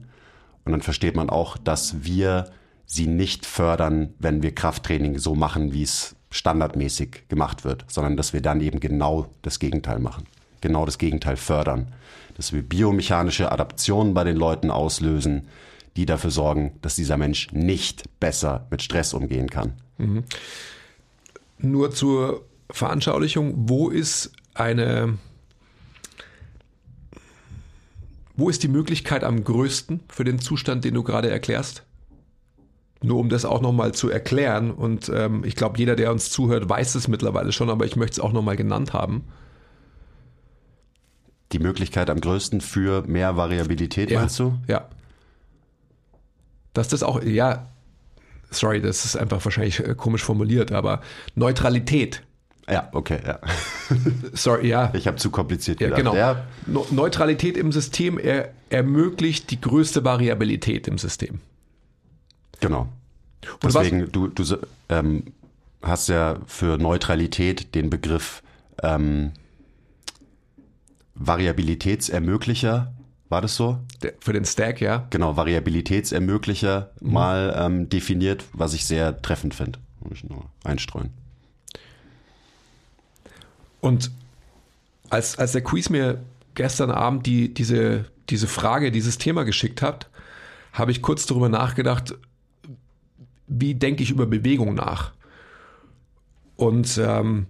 S1: Und dann versteht man auch, dass wir sie nicht fördern, wenn wir Krafttraining so machen, wie es standardmäßig gemacht wird, sondern dass wir dann eben genau das Gegenteil machen. Genau das Gegenteil fördern. Dass wir biomechanische Adaptionen bei den Leuten auslösen, die dafür sorgen, dass dieser Mensch nicht besser mit Stress umgehen kann. Mhm.
S2: Nur zur Veranschaulichung, wo ist eine wo ist die Möglichkeit am größten für den Zustand, den du gerade erklärst? Nur um das auch nochmal zu erklären, und ähm, ich glaube, jeder, der uns zuhört, weiß es mittlerweile schon, aber ich möchte es auch nochmal genannt haben.
S1: Die Möglichkeit am größten für mehr Variabilität,
S2: ja,
S1: meinst du?
S2: Ja. Dass das auch, ja, sorry, das ist einfach wahrscheinlich äh, komisch formuliert, aber Neutralität.
S1: Ja, okay, ja.
S2: Sorry, ja.
S1: Ich habe zu kompliziert
S2: ja, Genau. Ja. Neutralität im System er, ermöglicht die größte Variabilität im System.
S1: Genau. Und Deswegen, was? du, du ähm, hast ja für Neutralität den Begriff ähm, Variabilitätsermöglicher, war das so?
S2: Der, für den Stack, ja.
S1: Genau, Variabilitätsermöglicher mhm. mal ähm, definiert, was ich sehr treffend finde. Muss ich nur einstreuen.
S2: Und als, als der Quiz mir gestern Abend die, diese, diese Frage, dieses Thema geschickt hat, habe ich kurz darüber nachgedacht, wie denke ich über Bewegung nach? Und ähm,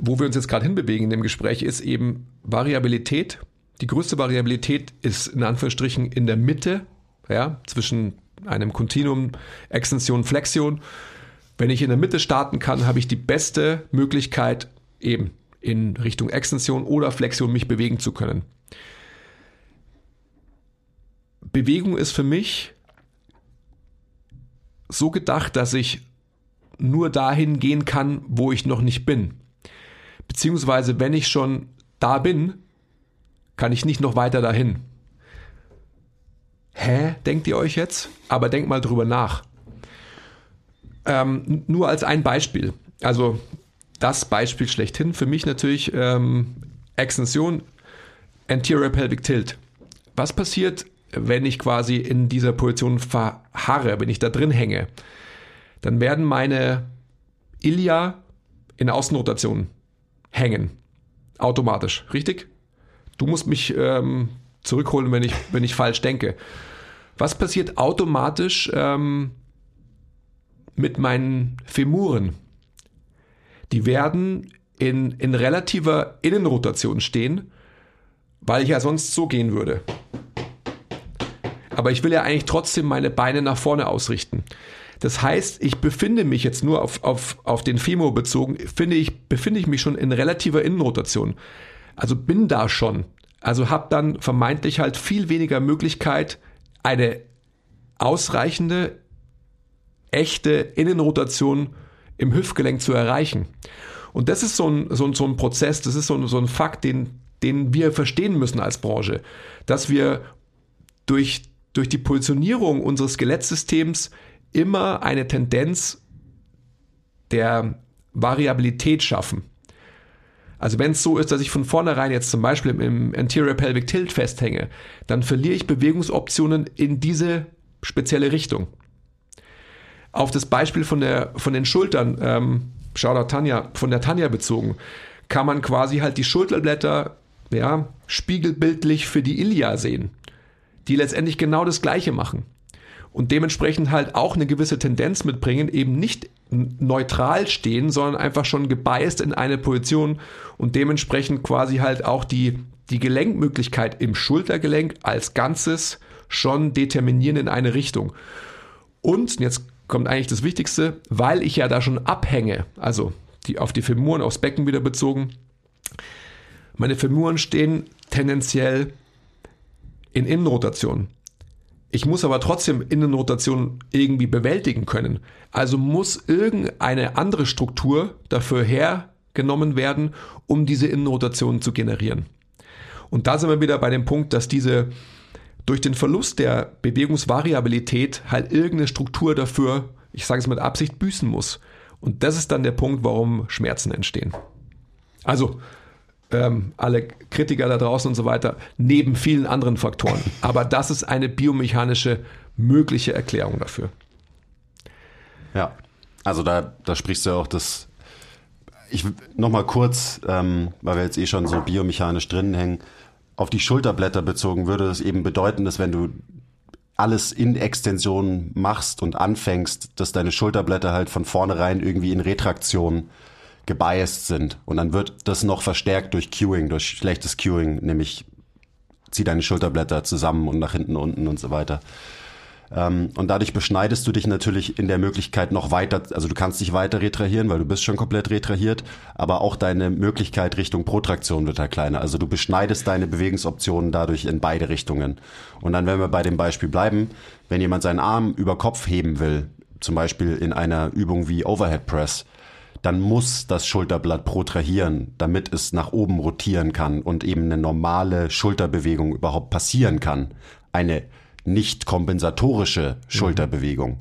S2: wo wir uns jetzt gerade hinbewegen in dem Gespräch, ist eben Variabilität. Die größte Variabilität ist in Anführungsstrichen in der Mitte, ja, zwischen einem Kontinuum, Extension, Flexion. Wenn ich in der Mitte starten kann, habe ich die beste Möglichkeit, eben in Richtung Extension oder Flexion mich bewegen zu können. Bewegung ist für mich so gedacht, dass ich nur dahin gehen kann, wo ich noch nicht bin. Beziehungsweise, wenn ich schon da bin, kann ich nicht noch weiter dahin. Hä, denkt ihr euch jetzt? Aber denkt mal drüber nach. Ähm, nur als ein Beispiel. Also das Beispiel schlechthin für mich natürlich ähm, Extension Anterior Pelvic Tilt. Was passiert, wenn ich quasi in dieser Position verharre, wenn ich da drin hänge? Dann werden meine Ilia in Außenrotation hängen. Automatisch, richtig? Du musst mich ähm, zurückholen, wenn ich, wenn ich falsch denke. Was passiert automatisch ähm, mit meinen Femuren? Die werden in, in relativer Innenrotation stehen, weil ich ja sonst so gehen würde. Aber ich will ja eigentlich trotzdem meine Beine nach vorne ausrichten. Das heißt, ich befinde mich jetzt nur auf, auf, auf den Femur bezogen, finde ich, befinde ich mich schon in relativer Innenrotation. Also bin da schon. Also habe dann vermeintlich halt viel weniger Möglichkeit, eine ausreichende, echte Innenrotation im Hüftgelenk zu erreichen. Und das ist so ein, so ein, so ein Prozess, das ist so ein, so ein Fakt, den, den wir verstehen müssen als Branche, dass wir durch, durch die Positionierung unseres Skelettsystems immer eine Tendenz der Variabilität schaffen. Also wenn es so ist, dass ich von vornherein jetzt zum Beispiel im Anterior Pelvic Tilt festhänge, dann verliere ich Bewegungsoptionen in diese spezielle Richtung. Auf das Beispiel von, der, von den Schultern, ähm, Shoutout Tanja, von der Tanja bezogen, kann man quasi halt die Schulterblätter ja, spiegelbildlich für die Ilia sehen, die letztendlich genau das Gleiche machen und dementsprechend halt auch eine gewisse Tendenz mitbringen, eben nicht neutral stehen, sondern einfach schon gebeißt in eine Position und dementsprechend quasi halt auch die, die Gelenkmöglichkeit im Schultergelenk als Ganzes schon determinieren in eine Richtung. Und jetzt kommt eigentlich das Wichtigste, weil ich ja da schon abhänge, also die, auf die Femuren, aufs Becken wieder bezogen. Meine Femuren stehen tendenziell in Innenrotation. Ich muss aber trotzdem Innenrotation irgendwie bewältigen können. Also muss irgendeine andere Struktur dafür hergenommen werden, um diese Innenrotation zu generieren. Und da sind wir wieder bei dem Punkt, dass diese durch den Verlust der Bewegungsvariabilität halt irgendeine Struktur dafür, ich sage es mit Absicht, büßen muss. Und das ist dann der Punkt, warum Schmerzen entstehen. Also ähm, alle Kritiker da draußen und so weiter, neben vielen anderen Faktoren. Aber das ist eine biomechanische mögliche Erklärung dafür.
S1: Ja, also da, da sprichst du ja auch das. Ich nochmal kurz, ähm, weil wir jetzt eh schon so biomechanisch drinnen hängen, auf die Schulterblätter bezogen würde das eben bedeuten, dass wenn du alles in Extension machst und anfängst, dass deine Schulterblätter halt von vornherein irgendwie in Retraktion gebiased sind. Und dann wird das noch verstärkt durch Cueing, durch schlechtes Cueing, nämlich zieh deine Schulterblätter zusammen und nach hinten unten und so weiter. Ähm, und dadurch beschneidest du dich natürlich in der Möglichkeit noch weiter, also du kannst dich weiter retrahieren, weil du bist schon komplett retrahiert, aber auch deine Möglichkeit Richtung Protraktion wird halt kleiner. Also du beschneidest deine Bewegungsoptionen dadurch in beide Richtungen. Und dann, wenn wir bei dem Beispiel bleiben, wenn jemand seinen Arm über Kopf heben will, zum Beispiel in einer Übung wie Overhead Press, dann muss das Schulterblatt protrahieren, damit es nach oben rotieren kann und eben eine normale Schulterbewegung überhaupt passieren kann. Eine nicht kompensatorische Schulterbewegung.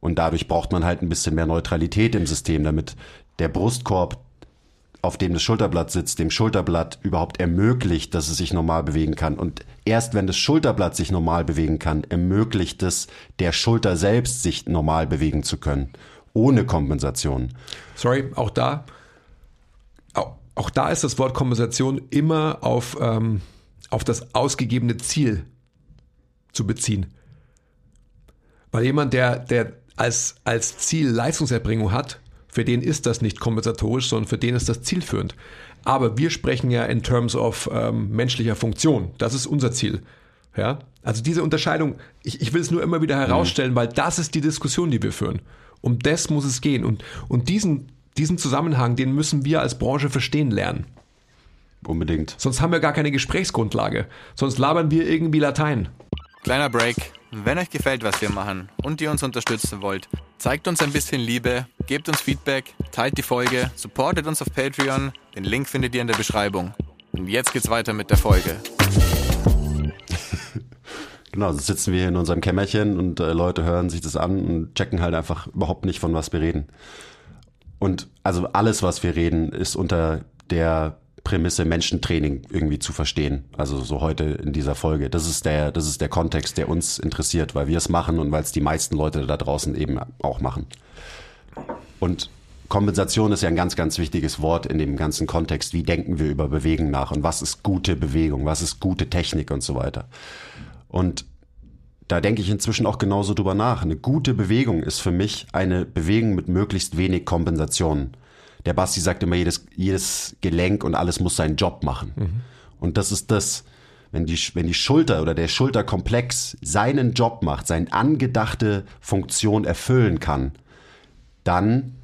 S1: Und dadurch braucht man halt ein bisschen mehr Neutralität im System, damit der Brustkorb, auf dem das Schulterblatt sitzt, dem Schulterblatt überhaupt ermöglicht, dass es sich normal bewegen kann. Und erst wenn das Schulterblatt sich normal bewegen kann, ermöglicht es der Schulter selbst, sich normal bewegen zu können, ohne Kompensation.
S2: Sorry, auch da, auch, da ist das Wort Kompensation immer auf, ähm, auf das ausgegebene Ziel zu beziehen. Weil jemand, der, der als, als Ziel Leistungserbringung hat, für den ist das nicht kompensatorisch, sondern für den ist das zielführend. Aber wir sprechen ja in terms of ähm, menschlicher Funktion. Das ist unser Ziel. Ja? Also diese Unterscheidung, ich, ich will es nur immer wieder herausstellen, mhm. weil das ist die Diskussion, die wir führen. Um das muss es gehen. Und, und diesen, diesen Zusammenhang, den müssen wir als Branche verstehen lernen.
S1: Unbedingt.
S2: Sonst haben wir gar keine Gesprächsgrundlage. Sonst labern wir irgendwie Latein.
S3: Kleiner Break. Wenn euch gefällt, was wir machen und ihr uns unterstützen wollt, zeigt uns ein bisschen Liebe, gebt uns Feedback, teilt die Folge, supportet uns auf Patreon. Den Link findet ihr in der Beschreibung. Und jetzt geht's weiter mit der Folge.
S1: Genau, so sitzen wir hier in unserem Kämmerchen und äh, Leute hören sich das an und checken halt einfach überhaupt nicht, von was wir reden. Und also alles, was wir reden, ist unter der Prämisse Menschentraining irgendwie zu verstehen. Also so heute in dieser Folge. Das ist der, das ist der Kontext, der uns interessiert, weil wir es machen und weil es die meisten Leute da draußen eben auch machen. Und Kompensation ist ja ein ganz, ganz wichtiges Wort in dem ganzen Kontext. Wie denken wir über Bewegung nach und was ist gute Bewegung, was ist gute Technik und so weiter. Und da denke ich inzwischen auch genauso drüber nach. Eine gute Bewegung ist für mich eine Bewegung mit möglichst wenig Kompensation. Der Basti sagt immer, jedes, jedes Gelenk und alles muss seinen Job machen. Mhm. Und das ist das, wenn die, wenn die Schulter oder der Schulterkomplex seinen Job macht, seine angedachte Funktion erfüllen kann, dann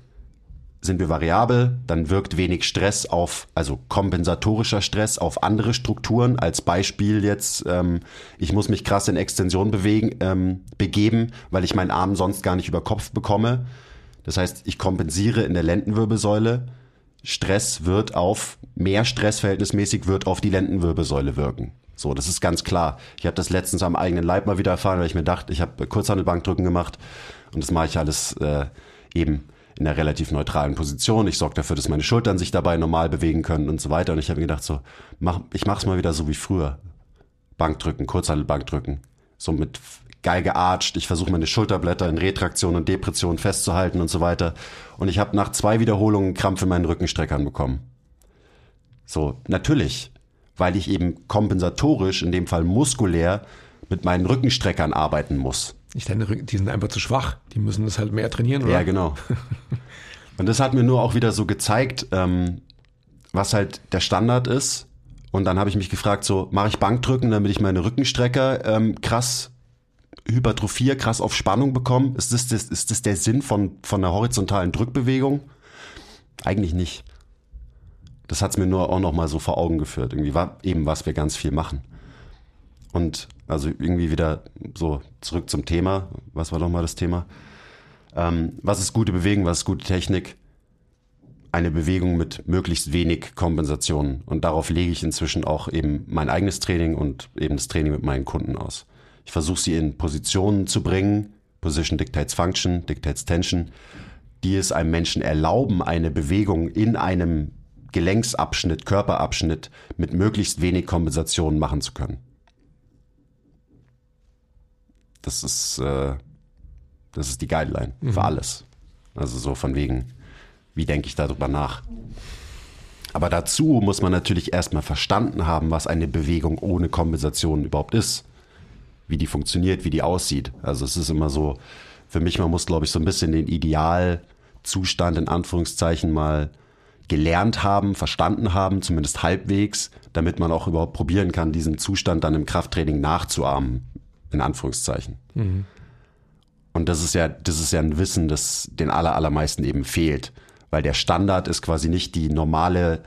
S1: sind wir variabel, dann wirkt wenig Stress auf, also kompensatorischer Stress auf andere Strukturen. Als Beispiel jetzt, ähm, ich muss mich krass in Extension bewegen, ähm, begeben, weil ich meinen Arm sonst gar nicht über Kopf bekomme. Das heißt, ich kompensiere in der Lendenwirbelsäule. Stress wird auf, mehr Stress verhältnismäßig wird auf die Lendenwirbelsäule wirken. So, das ist ganz klar. Ich habe das letztens am eigenen Leib mal wieder erfahren, weil ich mir dachte, ich habe Kurzhandelbankdrücken gemacht und das mache ich alles äh, eben in einer relativ neutralen Position. Ich sorge dafür, dass meine Schultern sich dabei normal bewegen können und so weiter. Und ich habe mir gedacht, so, mach, ich mache es mal wieder so wie früher. Bankdrücken, Kurzhandelbankdrücken. So mit geil gearcht. Ich versuche meine Schulterblätter in Retraktion und Depression festzuhalten und so weiter. Und ich habe nach zwei Wiederholungen Krampf in meinen Rückenstreckern bekommen. So, natürlich, weil ich eben kompensatorisch, in dem Fall muskulär, mit meinen Rückenstreckern arbeiten muss.
S2: Nicht deine Rücken, die sind einfach zu schwach. Die müssen das halt mehr trainieren, oder?
S1: Ja, genau. Und das hat mir nur auch wieder so gezeigt, ähm, was halt der Standard ist. Und dann habe ich mich gefragt, so mache ich Bankdrücken, damit ich meine Rückenstrecker ähm, krass hypertrophiere, krass auf Spannung bekomme. Ist das, das, ist das der Sinn von, von einer horizontalen Drückbewegung? Eigentlich nicht. Das hat's mir nur auch noch mal so vor Augen geführt. Irgendwie war eben, was wir ganz viel machen. Und also irgendwie wieder so zurück zum Thema. Was war nochmal das Thema? Ähm, was ist gute Bewegung? Was ist gute Technik? Eine Bewegung mit möglichst wenig Kompensation. Und darauf lege ich inzwischen auch eben mein eigenes Training und eben das Training mit meinen Kunden aus. Ich versuche sie in Positionen zu bringen. Position dictates Function, dictates Tension, die es einem Menschen erlauben, eine Bewegung in einem Gelenksabschnitt, Körperabschnitt mit möglichst wenig Kompensation machen zu können. Das ist, äh, das ist die Guideline mhm. für alles. Also so von wegen, wie denke ich darüber nach? Aber dazu muss man natürlich erstmal verstanden haben, was eine Bewegung ohne Kompensation überhaupt ist. Wie die funktioniert, wie die aussieht. Also es ist immer so, für mich, man muss, glaube ich, so ein bisschen den Idealzustand in Anführungszeichen mal gelernt haben, verstanden haben, zumindest halbwegs, damit man auch überhaupt probieren kann, diesen Zustand dann im Krafttraining nachzuahmen in Anführungszeichen. Mhm. Und das ist ja, das ist ja ein Wissen, das den aller, allermeisten eben fehlt. Weil der Standard ist quasi nicht die normale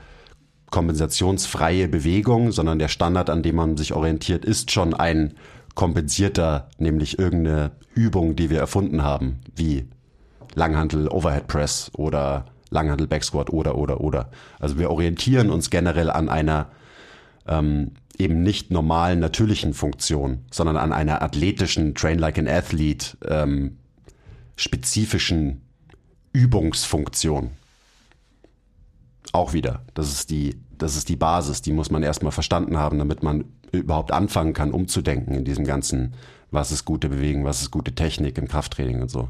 S1: kompensationsfreie Bewegung, sondern der Standard, an dem man sich orientiert, ist schon ein kompensierter, nämlich irgendeine Übung, die wir erfunden haben, wie Langhantel Overhead Press oder Langhantel Back Squat oder, oder, oder. Also wir orientieren uns generell an einer ähm, eben nicht normalen, natürlichen Funktion, sondern an einer athletischen, train like an athlete, ähm, spezifischen Übungsfunktion. Auch wieder. Das ist die, das ist die Basis, die muss man erstmal verstanden haben, damit man überhaupt anfangen kann, umzudenken in diesem ganzen, was ist gute Bewegung, was ist gute Technik im Krafttraining und so.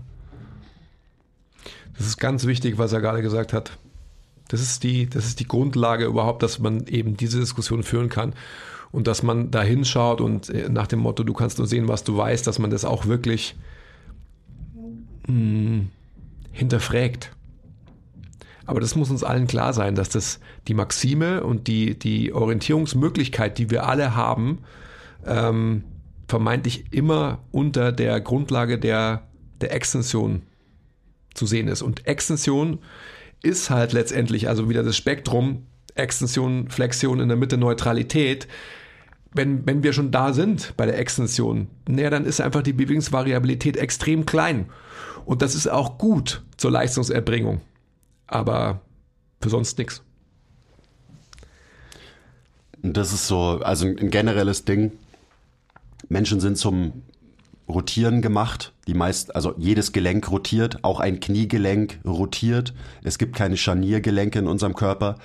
S2: Das ist ganz wichtig, was er gerade gesagt hat. Das ist die, das ist die Grundlage überhaupt, dass man eben diese Diskussion führen kann und dass man da hinschaut und äh, nach dem Motto, du kannst nur sehen, was du weißt, dass man das auch wirklich mh, hm, hinterfragt. Aber das muss uns allen klar sein, dass das die Maxime und die, die Orientierungsmöglichkeit, die wir alle haben, ähm, vermeintlich immer unter der Grundlage der, der Extension zu sehen ist. Und Extension ist halt letztendlich, also wieder das Spektrum, Extension, Flexion in der Mitte, Neutralität. Wenn, wenn wir schon da sind bei der Extension, naja, dann ist einfach die Bewegungsvariabilität extrem klein. Und das ist auch gut zur Leistungserbringung. Aber für sonst nichts.
S1: Das ist so, also ein generelles Ding. Menschen sind zum Rotieren gemacht. Die meist, also jedes Gelenk rotiert, auch ein Kniegelenk rotiert. Es gibt keine Scharniergelenke in unserem Körper.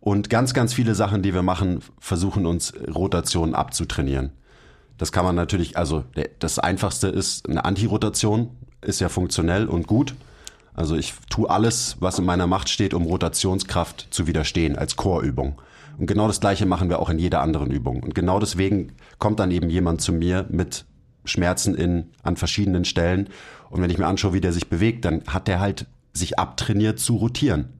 S1: Und ganz, ganz viele Sachen, die wir machen, versuchen uns Rotation abzutrainieren. Das kann man natürlich, also das einfachste ist eine Antirotation, ist ja funktionell und gut. Also ich tue alles, was in meiner Macht steht, um Rotationskraft zu widerstehen als Chorübung. Und genau das Gleiche machen wir auch in jeder anderen Übung. Und genau deswegen kommt dann eben jemand zu mir mit Schmerzen in, an verschiedenen Stellen. Und wenn ich mir anschaue, wie der sich bewegt, dann hat der halt sich abtrainiert zu rotieren.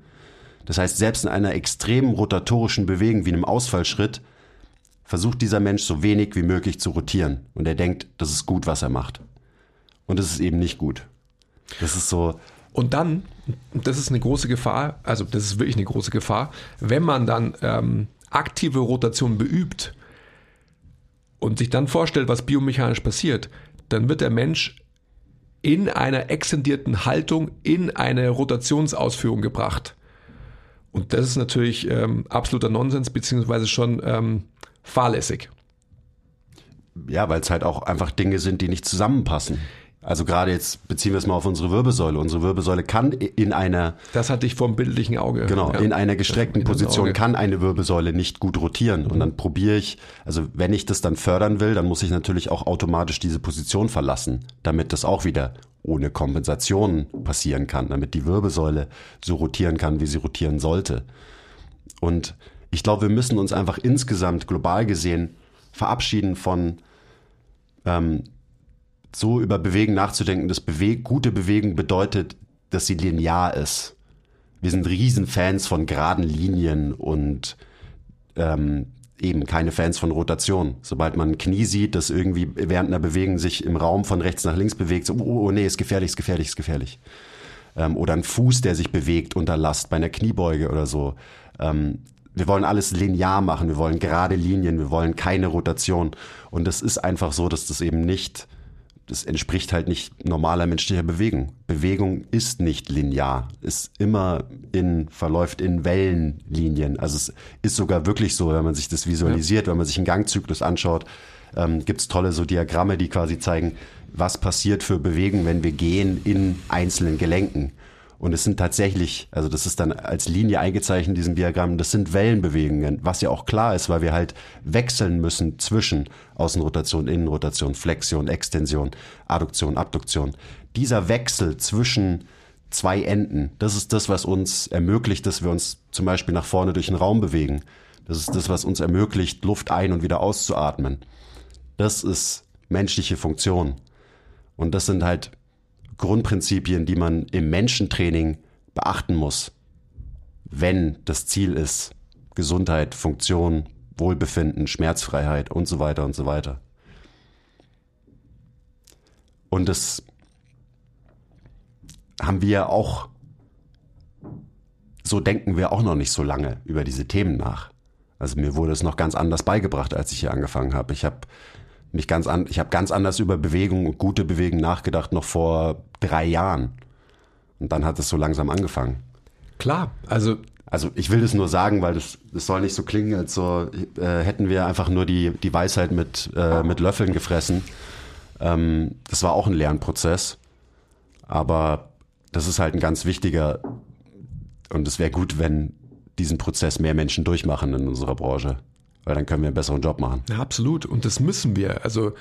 S1: Das heißt, selbst in einer extremen rotatorischen Bewegung wie einem Ausfallschritt versucht dieser Mensch so wenig wie möglich zu rotieren. Und er denkt, das ist gut, was er macht. Und das ist eben nicht gut. Das ist so.
S2: Und dann, das ist eine große Gefahr, also das ist wirklich eine große Gefahr, wenn man dann ähm, aktive Rotation beübt, und sich dann vorstellt, was biomechanisch passiert, dann wird der Mensch in einer extendierten Haltung in eine Rotationsausführung gebracht. Und das ist natürlich ähm, absoluter Nonsens, beziehungsweise schon ähm, fahrlässig.
S1: Ja, weil es halt auch einfach Dinge sind, die nicht zusammenpassen. Also gerade jetzt beziehen wir es mal auf unsere Wirbelsäule. Unsere Wirbelsäule kann in einer
S2: Das hatte ich vor dem bildlichen Auge.
S1: Genau, ja. in einer gestreckten Position kann eine Wirbelsäule nicht gut rotieren. Und dann probiere ich, also wenn ich das dann fördern will, dann muss ich natürlich auch automatisch diese Position verlassen, damit das auch wieder ohne Kompensation passieren kann, damit die Wirbelsäule so rotieren kann, wie sie rotieren sollte. Und ich glaube, wir müssen uns einfach insgesamt global gesehen verabschieden von ähm, so über Bewegen nachzudenken, dass Beweg gute Bewegung bedeutet, dass sie linear ist. Wir sind Riesenfans von geraden Linien und ähm, eben keine Fans von Rotation. Sobald man ein Knie sieht, das irgendwie während einer Bewegung sich im Raum von rechts nach links bewegt, so, oh, oh nee, ist gefährlich, ist gefährlich, ist gefährlich. Ähm, oder ein Fuß, der sich bewegt unter Last bei einer Kniebeuge oder so. Ähm, wir wollen alles linear machen, wir wollen gerade Linien, wir wollen keine Rotation. Und es ist einfach so, dass das eben nicht das entspricht halt nicht normaler menschlicher Bewegung. Bewegung ist nicht linear, ist immer in, verläuft in Wellenlinien. Also es ist sogar wirklich so, wenn man sich das visualisiert, ja. wenn man sich einen Gangzyklus anschaut, ähm, gibt es tolle so Diagramme, die quasi zeigen, was passiert für Bewegung, wenn wir gehen in einzelnen Gelenken. Und es sind tatsächlich, also das ist dann als Linie eingezeichnet in diesem Diagramm, das sind Wellenbewegungen, was ja auch klar ist, weil wir halt wechseln müssen zwischen Außenrotation, Innenrotation, Flexion, Extension, Adduktion, Abduktion. Dieser Wechsel zwischen zwei Enden, das ist das, was uns ermöglicht, dass wir uns zum Beispiel nach vorne durch den Raum bewegen. Das ist das, was uns ermöglicht, Luft ein- und wieder auszuatmen. Das ist menschliche Funktion. Und das sind halt Grundprinzipien, die man im Menschentraining beachten muss, wenn das Ziel ist, Gesundheit, Funktion, Wohlbefinden, Schmerzfreiheit und so weiter und so weiter. Und das haben wir auch, so denken wir auch noch nicht so lange über diese Themen nach. Also mir wurde es noch ganz anders beigebracht, als ich hier angefangen habe. Ich habe mich ganz an, ich habe ganz anders über Bewegung und gute Bewegung nachgedacht noch vor drei Jahren. Und dann hat es so langsam angefangen.
S2: Klar, also
S1: also ich will das nur sagen, weil das, das soll nicht so klingen, als so äh, hätten wir einfach nur die, die Weisheit mit, äh, mit Löffeln gefressen. Ähm, das war auch ein Lernprozess. Aber das ist halt ein ganz wichtiger und es wäre gut, wenn diesen Prozess mehr Menschen durchmachen in unserer Branche weil dann können wir einen besseren Job machen.
S2: Ja, absolut. Und das müssen wir. Also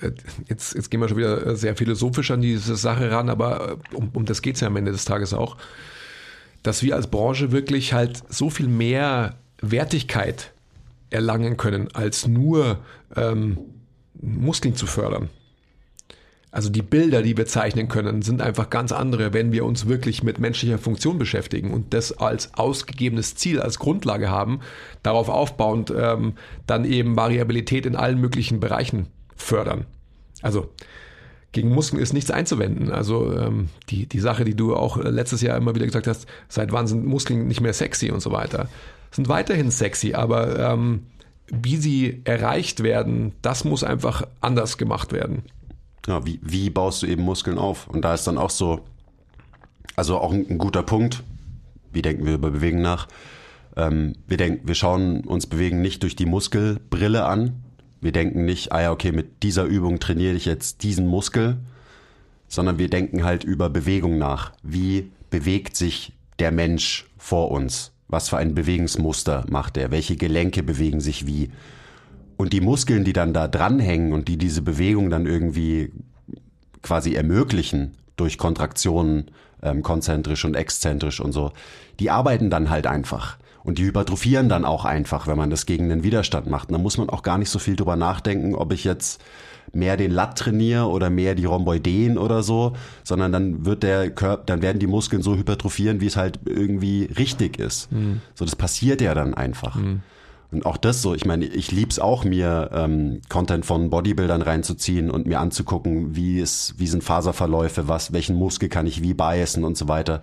S2: äh, jetzt, jetzt gehen wir schon wieder sehr philosophisch an diese Sache ran, aber äh, um, um das geht es ja am Ende des Tages auch, dass wir als Branche wirklich halt so viel mehr Wertigkeit erlangen können, als nur ähm, Muskeln zu fördern. Also die Bilder, die wir zeichnen können, sind einfach ganz andere, wenn wir uns wirklich mit menschlicher Funktion beschäftigen und das als ausgegebenes Ziel, als Grundlage haben, darauf aufbauend ähm, dann eben Variabilität in allen möglichen Bereichen fördern. Also gegen Muskeln ist nichts einzuwenden. Also ähm, die, die Sache, die du auch letztes Jahr immer wieder gesagt hast, seit wann sind Muskeln nicht mehr sexy und so weiter. Sind weiterhin sexy, aber ähm, wie sie erreicht werden, das muss einfach anders gemacht werden.
S1: Ja, wie, wie baust du eben Muskeln auf? Und da ist dann auch so, also auch ein, ein guter Punkt, wie denken wir über Bewegen nach? Ähm, wir denken, wir schauen uns Bewegen nicht durch die Muskelbrille an, wir denken nicht, ah ja, okay, mit dieser Übung trainiere ich jetzt diesen Muskel, sondern wir denken halt über Bewegung nach. Wie bewegt sich der Mensch vor uns? Was für ein Bewegungsmuster macht er? Welche Gelenke bewegen sich wie? Und die Muskeln, die dann da dranhängen und die diese Bewegung dann irgendwie quasi ermöglichen durch Kontraktionen, ähm, konzentrisch und exzentrisch und so, die arbeiten dann halt einfach. Und die hypertrophieren dann auch einfach, wenn man das gegen den Widerstand macht. Und da muss man auch gar nicht so viel drüber nachdenken, ob ich jetzt mehr den Lat trainiere oder mehr die Rhomboideen oder so, sondern dann wird der Körper, dann werden die Muskeln so hypertrophieren, wie es halt irgendwie richtig ist. Mhm. So, das passiert ja dann einfach. Mhm. Und auch das so, ich meine, ich lieb's auch, mir ähm, Content von Bodybuildern reinzuziehen und mir anzugucken, wie es, wie sind Faserverläufe, was, welchen Muskel kann ich wie biasen und so weiter.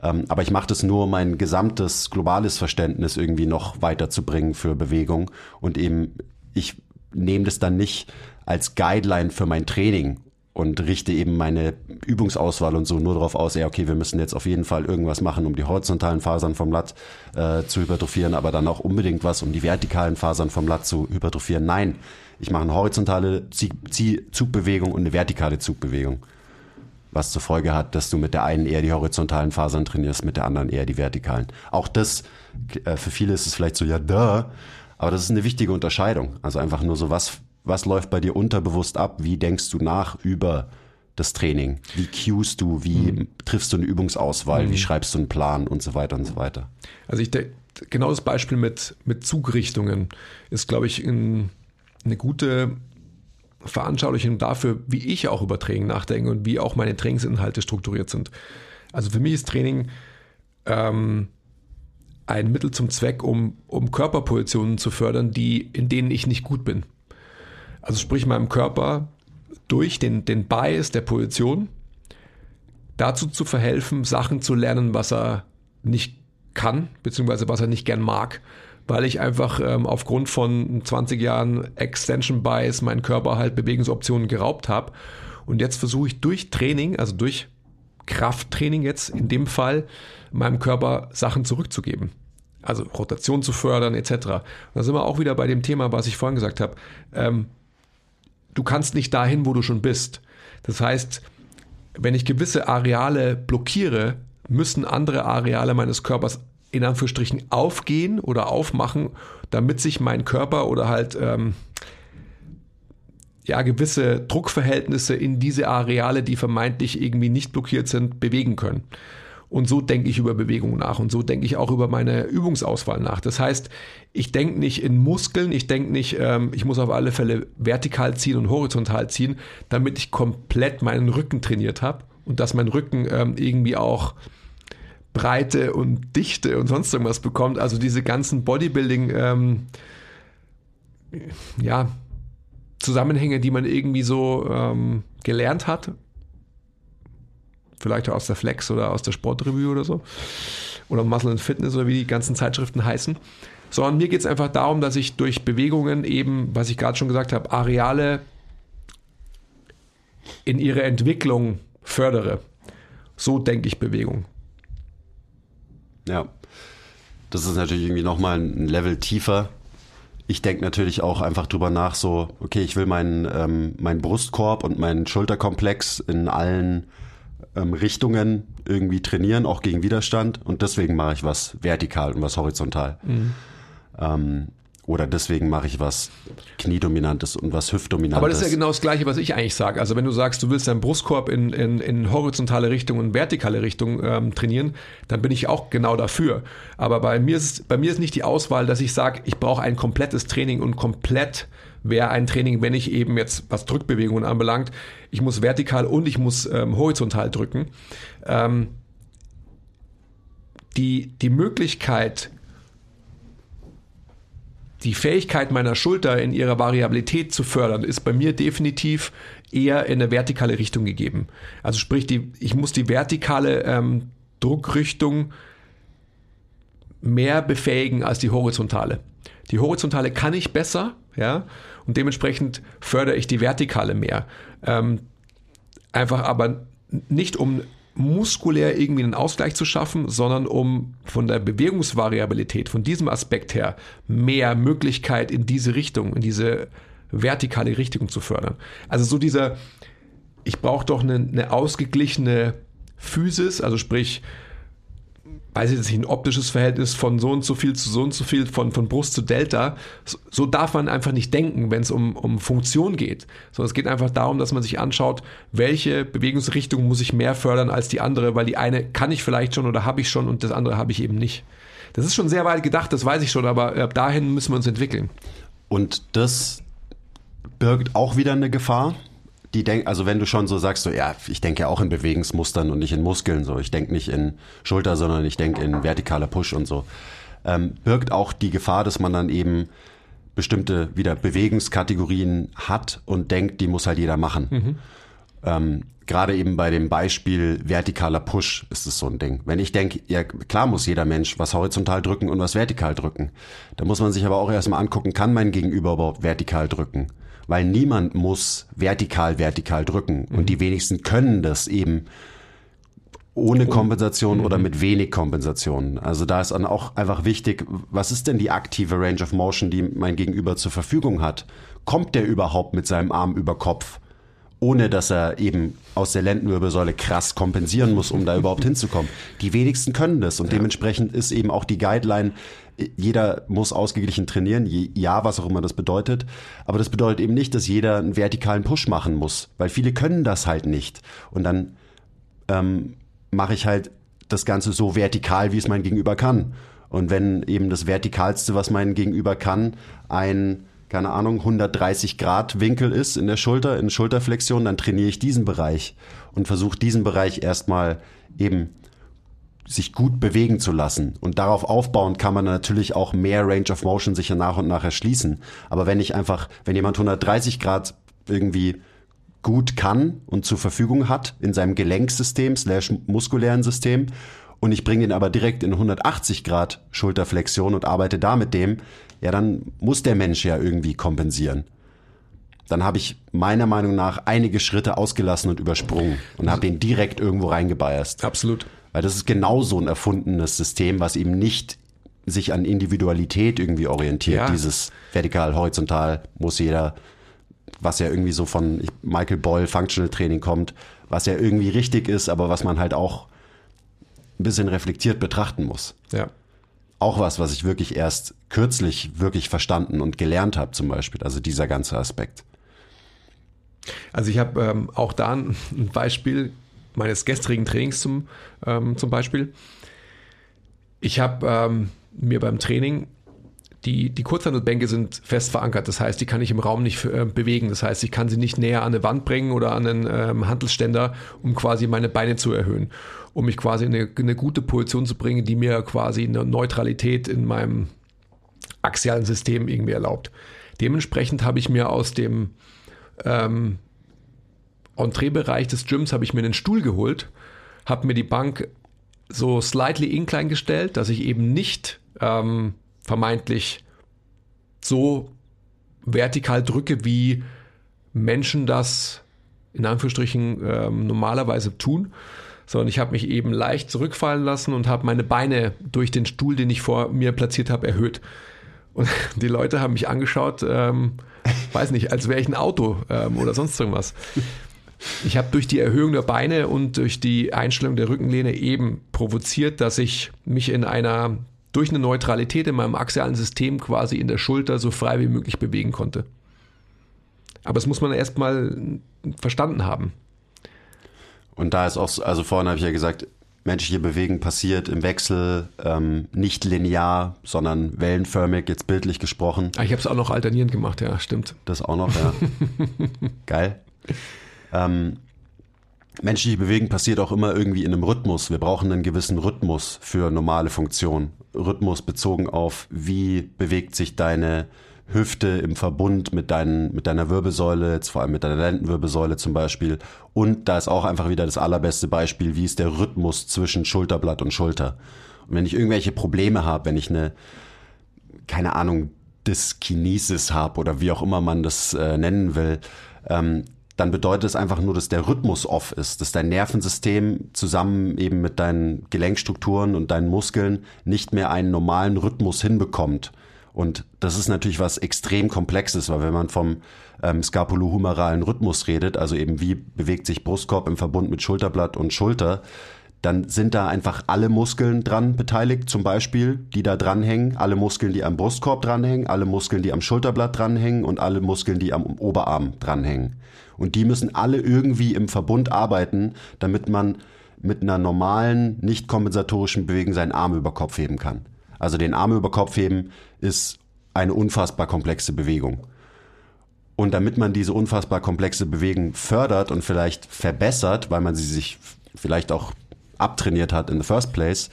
S1: Ähm, aber ich mache das nur, um mein gesamtes globales Verständnis irgendwie noch weiterzubringen für Bewegung. Und eben, ich nehme das dann nicht als Guideline für mein Training und richte eben meine Übungsauswahl und so nur darauf aus, ja, okay, wir müssen jetzt auf jeden Fall irgendwas machen, um die horizontalen Fasern vom Latt äh, zu hypertrophieren, aber dann auch unbedingt was, um die vertikalen Fasern vom Latt zu hypertrophieren. Nein, ich mache eine horizontale Zugbewegung und eine vertikale Zugbewegung was zur Folge hat, dass du mit der einen eher die horizontalen Fasern trainierst, mit der anderen eher die vertikalen. Auch das, äh, für viele ist es vielleicht so, ja, da, aber das ist eine wichtige Unterscheidung. Also einfach nur so, was, was läuft bei dir unterbewusst ab? Wie denkst du nach über das Training? Wie cuest du? Wie mhm. triffst du eine Übungsauswahl? Mhm. Wie schreibst du einen Plan und so weiter und so weiter?
S2: Also ich denke, genau das Beispiel mit, mit Zugrichtungen ist, glaube ich, ein, eine gute Veranschaulichung dafür, wie ich auch über Training nachdenke und wie auch meine Trainingsinhalte strukturiert sind. Also für mich ist Training ähm, ein Mittel zum Zweck, um, um Körperpositionen zu fördern, die, in denen ich nicht gut bin. Also sprich meinem Körper durch den, den Bias der Position dazu zu verhelfen, Sachen zu lernen, was er nicht kann, beziehungsweise was er nicht gern mag weil ich einfach ähm, aufgrund von 20 Jahren Extension Bias meinen Körper halt Bewegungsoptionen geraubt habe. Und jetzt versuche ich durch Training, also durch Krafttraining jetzt in dem Fall, meinem Körper Sachen zurückzugeben. Also Rotation zu fördern etc. Und da sind wir auch wieder bei dem Thema, was ich vorhin gesagt habe. Ähm, du kannst nicht dahin, wo du schon bist. Das heißt, wenn ich gewisse Areale blockiere, müssen andere Areale meines Körpers in Anführungsstrichen aufgehen oder aufmachen, damit sich mein Körper oder halt ähm, ja gewisse Druckverhältnisse in diese Areale, die vermeintlich irgendwie nicht blockiert sind, bewegen können. Und so denke ich über Bewegung nach und so denke ich auch über meine Übungsauswahl nach. Das heißt, ich denke nicht in Muskeln, ich denke nicht, ähm, ich muss auf alle Fälle vertikal ziehen und horizontal ziehen, damit ich komplett meinen Rücken trainiert habe und dass mein Rücken ähm, irgendwie auch Breite und Dichte und sonst irgendwas bekommt. Also diese ganzen Bodybuilding, ähm, ja, Zusammenhänge, die man irgendwie so ähm, gelernt hat. Vielleicht auch aus der Flex oder aus der Sportrevue oder so. Oder Muscle and Fitness oder wie die ganzen Zeitschriften heißen. Sondern mir geht es einfach darum, dass ich durch Bewegungen eben, was ich gerade schon gesagt habe, Areale in ihrer Entwicklung fördere. So denke ich Bewegung.
S1: Ja. Das ist natürlich irgendwie nochmal ein Level tiefer. Ich denke natürlich auch einfach drüber nach, so, okay, ich will meinen, ähm, meinen Brustkorb und meinen Schulterkomplex in allen ähm, Richtungen irgendwie trainieren, auch gegen Widerstand. Und deswegen mache ich was vertikal und was horizontal. Mhm. Ähm, oder deswegen mache ich was Kniedominantes und was Hüftdominantes.
S2: Aber das ist ja genau das Gleiche, was ich eigentlich sage. Also wenn du sagst, du willst deinen Brustkorb in, in, in horizontale Richtung und vertikale Richtung ähm, trainieren, dann bin ich auch genau dafür. Aber bei mir ist, bei mir ist nicht die Auswahl, dass ich sage, ich brauche ein komplettes Training und komplett wäre ein Training, wenn ich eben jetzt, was Drückbewegungen anbelangt, ich muss vertikal und ich muss ähm, horizontal drücken. Ähm, die, die Möglichkeit, die Fähigkeit meiner Schulter in ihrer Variabilität zu fördern, ist bei mir definitiv eher in eine vertikale Richtung gegeben. Also sprich, die, ich muss die vertikale ähm, Druckrichtung mehr befähigen als die horizontale. Die horizontale kann ich besser, ja, und dementsprechend fördere ich die vertikale mehr. Ähm, einfach aber nicht um muskulär irgendwie einen Ausgleich zu schaffen, sondern um von der Bewegungsvariabilität, von diesem Aspekt her, mehr Möglichkeit in diese Richtung, in diese vertikale Richtung zu fördern. Also so dieser, ich brauche doch eine, eine ausgeglichene Physis, also sprich, weiß ich nicht, ein optisches Verhältnis von so und so viel zu so und so viel, von, von Brust zu Delta. So, so darf man einfach nicht denken, wenn es um, um Funktion geht. Sondern es geht einfach darum, dass man sich anschaut, welche Bewegungsrichtung muss ich mehr fördern als die andere, weil die eine kann ich vielleicht schon oder habe ich schon und das andere habe ich eben nicht. Das ist schon sehr weit gedacht, das weiß ich schon, aber äh, dahin müssen wir uns entwickeln.
S1: Und das birgt auch wieder eine Gefahr, die denken, also wenn du schon so sagst, so ja, ich denke ja auch in Bewegungsmustern und nicht in Muskeln, so ich denke nicht in Schulter, sondern ich denke in vertikaler Push und so, ähm, birgt auch die Gefahr, dass man dann eben bestimmte wieder Bewegungskategorien hat und denkt, die muss halt jeder machen. Mhm. Ähm, Gerade eben bei dem Beispiel vertikaler Push ist es so ein Ding. Wenn ich denke, ja klar muss jeder Mensch was horizontal drücken und was vertikal drücken. Da muss man sich aber auch erstmal angucken, kann mein Gegenüber überhaupt vertikal drücken? Weil niemand muss vertikal, vertikal drücken. Mhm. Und die wenigsten können das eben ohne Kompensation mhm. oder mit wenig Kompensation. Also da ist dann auch einfach wichtig, was ist denn die aktive Range of Motion, die mein Gegenüber zur Verfügung hat? Kommt der überhaupt mit seinem Arm über Kopf? ohne dass er eben aus der Lendenwirbelsäule krass kompensieren muss, um da überhaupt hinzukommen. Die wenigsten können das und ja. dementsprechend ist eben auch die Guideline, jeder muss ausgeglichen trainieren, ja, was auch immer das bedeutet. Aber das bedeutet eben nicht, dass jeder einen vertikalen Push machen muss, weil viele können das halt nicht. Und dann ähm, mache ich halt das Ganze so vertikal, wie es mein Gegenüber kann. Und wenn eben das Vertikalste, was mein Gegenüber kann, ein keine Ahnung, 130 Grad Winkel ist in der Schulter, in Schulterflexion, dann trainiere ich diesen Bereich und versuche diesen Bereich erstmal eben sich gut bewegen zu lassen. Und darauf aufbauend kann man natürlich auch mehr Range of Motion sicher nach und nach erschließen. Aber wenn ich einfach, wenn jemand 130 Grad irgendwie gut kann und zur Verfügung hat in seinem Gelenksystem slash muskulären System und ich bringe ihn aber direkt in 180 Grad Schulterflexion und arbeite da mit dem, ja, dann muss der Mensch ja irgendwie kompensieren. Dann habe ich meiner Meinung nach einige Schritte ausgelassen und übersprungen und habe den direkt irgendwo reingebiased.
S2: Absolut.
S1: Weil das ist genau so ein erfundenes System, was eben nicht sich an Individualität irgendwie orientiert. Ja. Dieses vertikal, horizontal muss jeder, was ja irgendwie so von Michael Boyle Functional Training kommt, was ja irgendwie richtig ist, aber was man halt auch ein bisschen reflektiert betrachten muss.
S2: Ja.
S1: Auch was, was ich wirklich erst kürzlich wirklich verstanden und gelernt habe, zum Beispiel. Also dieser ganze Aspekt.
S2: Also ich habe ähm, auch da ein Beispiel meines gestrigen Trainings zum, ähm, zum Beispiel. Ich habe ähm, mir beim Training die, die Kurzhandelbänke sind fest verankert, das heißt, die kann ich im Raum nicht äh, bewegen. Das heißt, ich kann sie nicht näher an eine Wand bringen oder an einen ähm, Handelsständer, um quasi meine Beine zu erhöhen, um mich quasi in eine, eine gute Position zu bringen, die mir quasi eine Neutralität in meinem axialen System irgendwie erlaubt. Dementsprechend habe ich mir aus dem ähm, Entree-Bereich des Gyms habe ich mir einen Stuhl geholt, habe mir die Bank so slightly incline gestellt, dass ich eben nicht ähm, vermeintlich so vertikal drücke, wie Menschen das in Anführungsstrichen ähm, normalerweise tun, sondern ich habe mich eben leicht zurückfallen lassen und habe meine Beine durch den Stuhl, den ich vor mir platziert habe, erhöht. Und die Leute haben mich angeschaut, ähm, weiß nicht, als wäre ich ein Auto ähm, oder sonst irgendwas. Ich habe durch die Erhöhung der Beine und durch die Einstellung der Rückenlehne eben provoziert, dass ich mich in einer durch eine Neutralität in meinem axialen System quasi in der Schulter so frei wie möglich bewegen konnte. Aber das muss man erstmal verstanden haben.
S1: Und da ist auch, also vorhin habe ich ja gesagt, menschliche Bewegen passiert im Wechsel, ähm, nicht linear, sondern wellenförmig, jetzt bildlich gesprochen.
S2: Ah, ich habe es auch noch alternierend gemacht, ja, stimmt.
S1: Das auch noch, ja. Geil. Ähm, menschliche Bewegen passiert auch immer irgendwie in einem Rhythmus. Wir brauchen einen gewissen Rhythmus für normale Funktionen. Rhythmus bezogen auf, wie bewegt sich deine Hüfte im Verbund mit, deinen, mit deiner Wirbelsäule, jetzt vor allem mit deiner Lendenwirbelsäule zum Beispiel. Und da ist auch einfach wieder das allerbeste Beispiel, wie ist der Rhythmus zwischen Schulterblatt und Schulter. Und wenn ich irgendwelche Probleme habe, wenn ich eine, keine Ahnung, Dyskinesis habe oder wie auch immer man das äh, nennen will, ähm, dann bedeutet es einfach nur, dass der Rhythmus off ist, dass dein Nervensystem zusammen eben mit deinen Gelenkstrukturen und deinen Muskeln nicht mehr einen normalen Rhythmus hinbekommt. Und das ist natürlich was extrem komplexes, weil wenn man vom ähm, scapulohumeralen Rhythmus redet, also eben wie bewegt sich Brustkorb im Verbund mit Schulterblatt und Schulter, dann sind da einfach alle Muskeln dran beteiligt, zum Beispiel, die da dranhängen, alle Muskeln, die am Brustkorb dranhängen, alle Muskeln, die am Schulterblatt dranhängen und alle Muskeln, die am Oberarm dranhängen. Und die müssen alle irgendwie im Verbund arbeiten, damit man mit einer normalen, nicht kompensatorischen Bewegung seinen Arm über Kopf heben kann. Also den Arm über Kopf heben ist eine unfassbar komplexe Bewegung. Und damit man diese unfassbar komplexe Bewegung fördert und vielleicht verbessert, weil man sie sich vielleicht auch abtrainiert hat in the first place,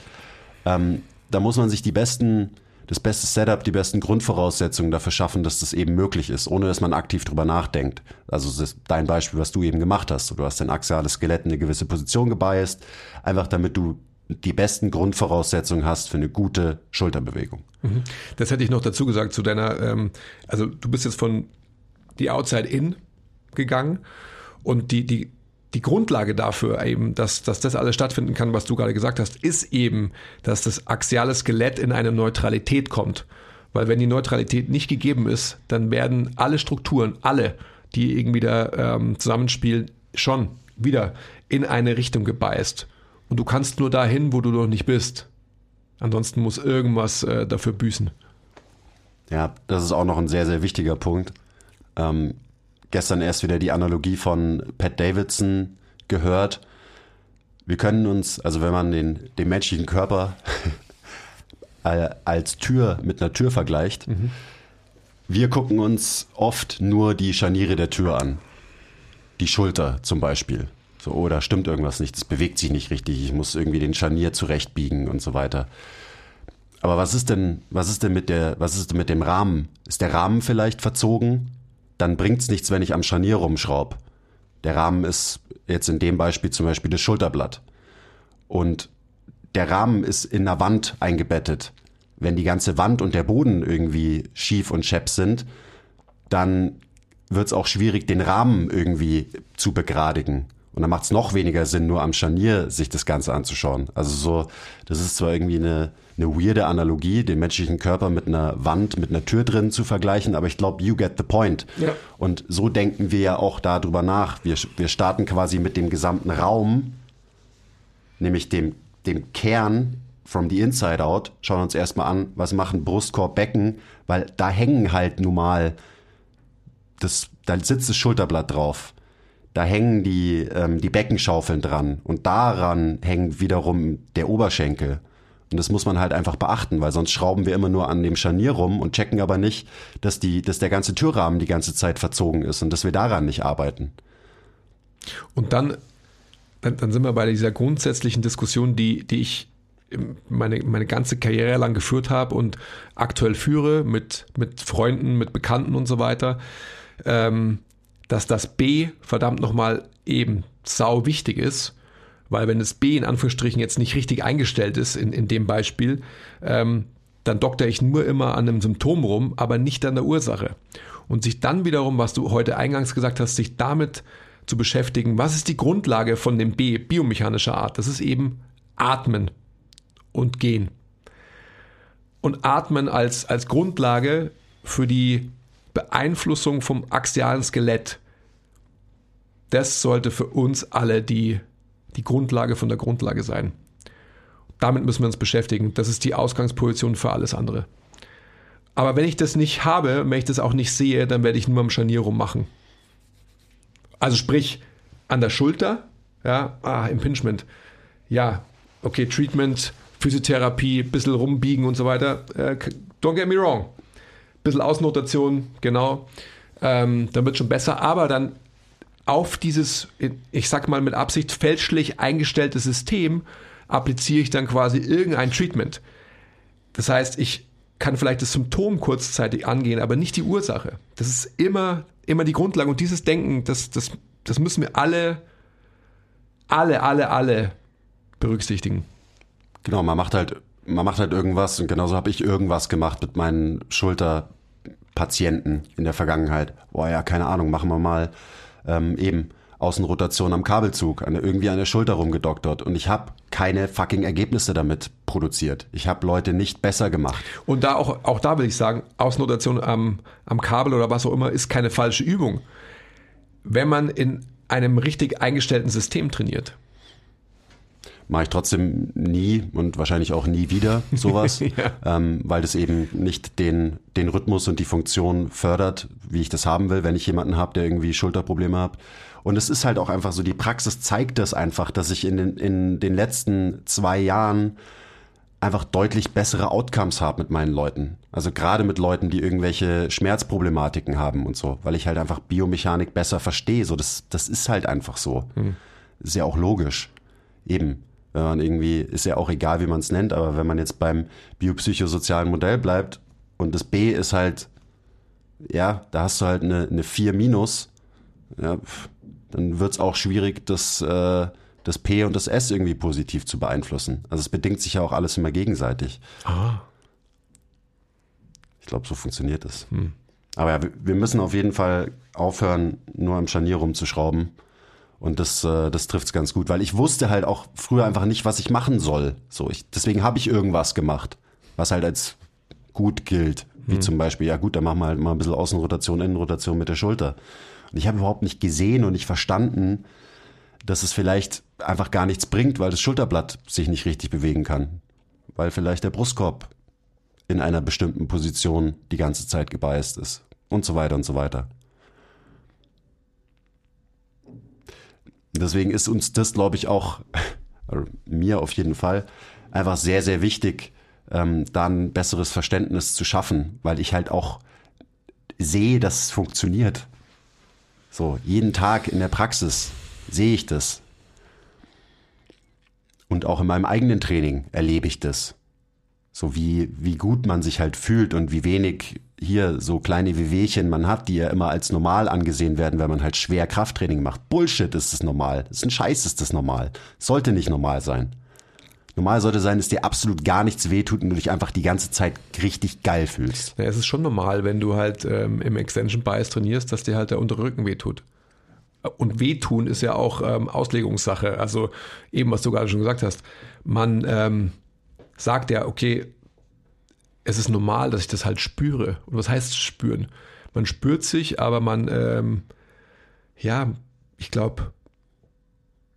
S1: ähm, da muss man sich die besten, das beste Setup, die besten Grundvoraussetzungen dafür schaffen, dass das eben möglich ist, ohne dass man aktiv drüber nachdenkt. Also dein Beispiel, was du eben gemacht hast. Du hast dein axiales Skelett in eine gewisse Position gebiased, einfach damit du die besten Grundvoraussetzungen hast für eine gute Schulterbewegung.
S2: Mhm. Das hätte ich noch dazu gesagt zu deiner, ähm, also du bist jetzt von die Outside In gegangen und die, die, die Grundlage dafür eben, dass, dass das alles stattfinden kann, was du gerade gesagt hast, ist eben, dass das axiale Skelett in eine Neutralität kommt. Weil wenn die Neutralität nicht gegeben ist, dann werden alle Strukturen, alle, die irgendwie da ähm, zusammenspielen, schon wieder in eine Richtung gebeißt. Und du kannst nur dahin, wo du noch nicht bist. Ansonsten muss irgendwas äh, dafür büßen.
S1: Ja, das ist auch noch ein sehr, sehr wichtiger Punkt. Ähm, gestern erst wieder die Analogie von Pat Davidson gehört. Wir können uns, also wenn man den, den menschlichen Körper als Tür mit einer Tür vergleicht, mhm. wir gucken uns oft nur die Scharniere der Tür an. Die Schulter zum Beispiel. So, oder oh, stimmt irgendwas nicht, es bewegt sich nicht richtig, ich muss irgendwie den Scharnier zurechtbiegen und so weiter. Aber was ist denn, was ist denn mit der, was ist denn mit dem Rahmen? Ist der Rahmen vielleicht verzogen? Dann bringt's nichts, wenn ich am Scharnier rumschraub. Der Rahmen ist jetzt in dem Beispiel zum Beispiel das Schulterblatt. Und der Rahmen ist in der Wand eingebettet. Wenn die ganze Wand und der Boden irgendwie schief und schepp sind, dann wird's auch schwierig, den Rahmen irgendwie zu begradigen. Und dann macht es noch weniger Sinn, nur am Scharnier sich das Ganze anzuschauen. Also so, das ist zwar irgendwie eine, eine weirde Analogie, den menschlichen Körper mit einer Wand, mit einer Tür drin zu vergleichen, aber ich glaube, you get the point. Ja. Und so denken wir ja auch darüber nach. Wir, wir starten quasi mit dem gesamten Raum, nämlich dem, dem Kern from the inside out, schauen uns erstmal an, was machen Brustkorb, Becken, weil da hängen halt nun mal, das, da sitzt das Schulterblatt drauf da hängen die, ähm, die Beckenschaufeln dran und daran hängt wiederum der Oberschenkel. Und das muss man halt einfach beachten, weil sonst schrauben wir immer nur an dem Scharnier rum und checken aber nicht, dass, die, dass der ganze Türrahmen die ganze Zeit verzogen ist und dass wir daran nicht arbeiten.
S2: Und dann, dann, dann sind wir bei dieser grundsätzlichen Diskussion, die, die ich meine, meine ganze Karriere lang geführt habe und aktuell führe mit, mit Freunden, mit Bekannten und so weiter. Ähm, dass das B verdammt nochmal eben sau wichtig ist, weil wenn das B in Anführungsstrichen jetzt nicht richtig eingestellt ist in, in dem Beispiel, ähm, dann dokter ich nur immer an einem Symptom rum, aber nicht an der Ursache. Und sich dann wiederum, was du heute eingangs gesagt hast, sich damit zu beschäftigen, was ist die Grundlage von dem B biomechanischer Art? Das ist eben Atmen und Gehen. Und Atmen als, als Grundlage für die Beeinflussung vom axialen Skelett das sollte für uns alle die, die Grundlage von der Grundlage sein. Damit müssen wir uns beschäftigen. Das ist die Ausgangsposition für alles andere. Aber wenn ich das nicht habe, wenn ich das auch nicht sehe, dann werde ich nur am Scharnier rummachen. Also sprich, an der Schulter, ja, ah, Impingement. Ja, okay, Treatment, Physiotherapie, bisschen rumbiegen und so weiter. Äh, don't get me wrong. Bisschen Außenrotation, genau. Ähm, dann wird schon besser, aber dann auf dieses, ich sag mal mit Absicht fälschlich eingestellte System appliziere ich dann quasi irgendein Treatment. Das heißt, ich kann vielleicht das Symptom kurzzeitig angehen, aber nicht die Ursache. Das ist immer, immer die Grundlage. Und dieses Denken, das, das, das müssen wir alle, alle, alle, alle berücksichtigen.
S1: Genau, man macht halt, man macht halt irgendwas und genauso habe ich irgendwas gemacht mit meinen Schulterpatienten in der Vergangenheit. Boah, ja, keine Ahnung, machen wir mal ähm, eben Außenrotation am Kabelzug, an, irgendwie an der Schulter rumgedoktert und ich habe keine fucking Ergebnisse damit produziert. Ich habe Leute nicht besser gemacht.
S2: Und da auch, auch da will ich sagen, Außenrotation am, am Kabel oder was auch immer ist keine falsche Übung. Wenn man in einem richtig eingestellten System trainiert.
S1: Mache ich trotzdem nie und wahrscheinlich auch nie wieder sowas, ja. ähm, weil das eben nicht den, den Rhythmus und die Funktion fördert, wie ich das haben will, wenn ich jemanden habe, der irgendwie Schulterprobleme hat. Und es ist halt auch einfach so, die Praxis zeigt das einfach, dass ich in den, in den letzten zwei Jahren einfach deutlich bessere Outcomes habe mit meinen Leuten. Also gerade mit Leuten, die irgendwelche Schmerzproblematiken haben und so, weil ich halt einfach Biomechanik besser verstehe. So, das, das ist halt einfach so. Hm. Ist ja auch logisch. Eben. Wenn man irgendwie, ist ja auch egal, wie man es nennt, aber wenn man jetzt beim biopsychosozialen Modell bleibt und das B ist halt, ja, da hast du halt eine, eine 4 minus, ja, dann wird es auch schwierig, das, äh, das P und das S irgendwie positiv zu beeinflussen. Also es bedingt sich ja auch alles immer gegenseitig. Ah. Ich glaube, so funktioniert es. Hm. Aber ja, wir müssen auf jeden Fall aufhören, nur am Scharnier rumzuschrauben. Und das, äh, das trifft es ganz gut, weil ich wusste halt auch früher einfach nicht, was ich machen soll. So, ich, deswegen habe ich irgendwas gemacht, was halt als gut gilt. Wie hm. zum Beispiel, ja gut, dann machen wir halt mal ein bisschen Außenrotation, Innenrotation mit der Schulter. Und ich habe überhaupt nicht gesehen und nicht verstanden, dass es vielleicht einfach gar nichts bringt, weil das Schulterblatt sich nicht richtig bewegen kann. Weil vielleicht der Brustkorb in einer bestimmten Position die ganze Zeit gebeißt ist. Und so weiter und so weiter. Deswegen ist uns das, glaube ich, auch, also mir auf jeden Fall, einfach sehr, sehr wichtig, ähm, da ein besseres Verständnis zu schaffen, weil ich halt auch sehe, dass es funktioniert. So, jeden Tag in der Praxis sehe ich das. Und auch in meinem eigenen Training erlebe ich das. So wie, wie gut man sich halt fühlt und wie wenig hier so kleine Wehwehchen man hat, die ja immer als normal angesehen werden, wenn man halt schwer Krafttraining macht. Bullshit ist es normal. Das ist ein Scheiß ist das normal. Sollte nicht normal sein. Normal sollte sein, dass dir absolut gar nichts wehtut und du dich einfach die ganze Zeit richtig geil fühlst.
S2: Ja, es ist schon normal, wenn du halt ähm, im Extension Bias trainierst, dass dir halt der untere Rücken wehtut. Und wehtun ist ja auch ähm, Auslegungssache. Also eben, was du gerade schon gesagt hast. Man ähm, sagt ja, okay, es ist normal, dass ich das halt spüre. Und was heißt spüren? Man spürt sich, aber man, ähm, ja, ich glaube,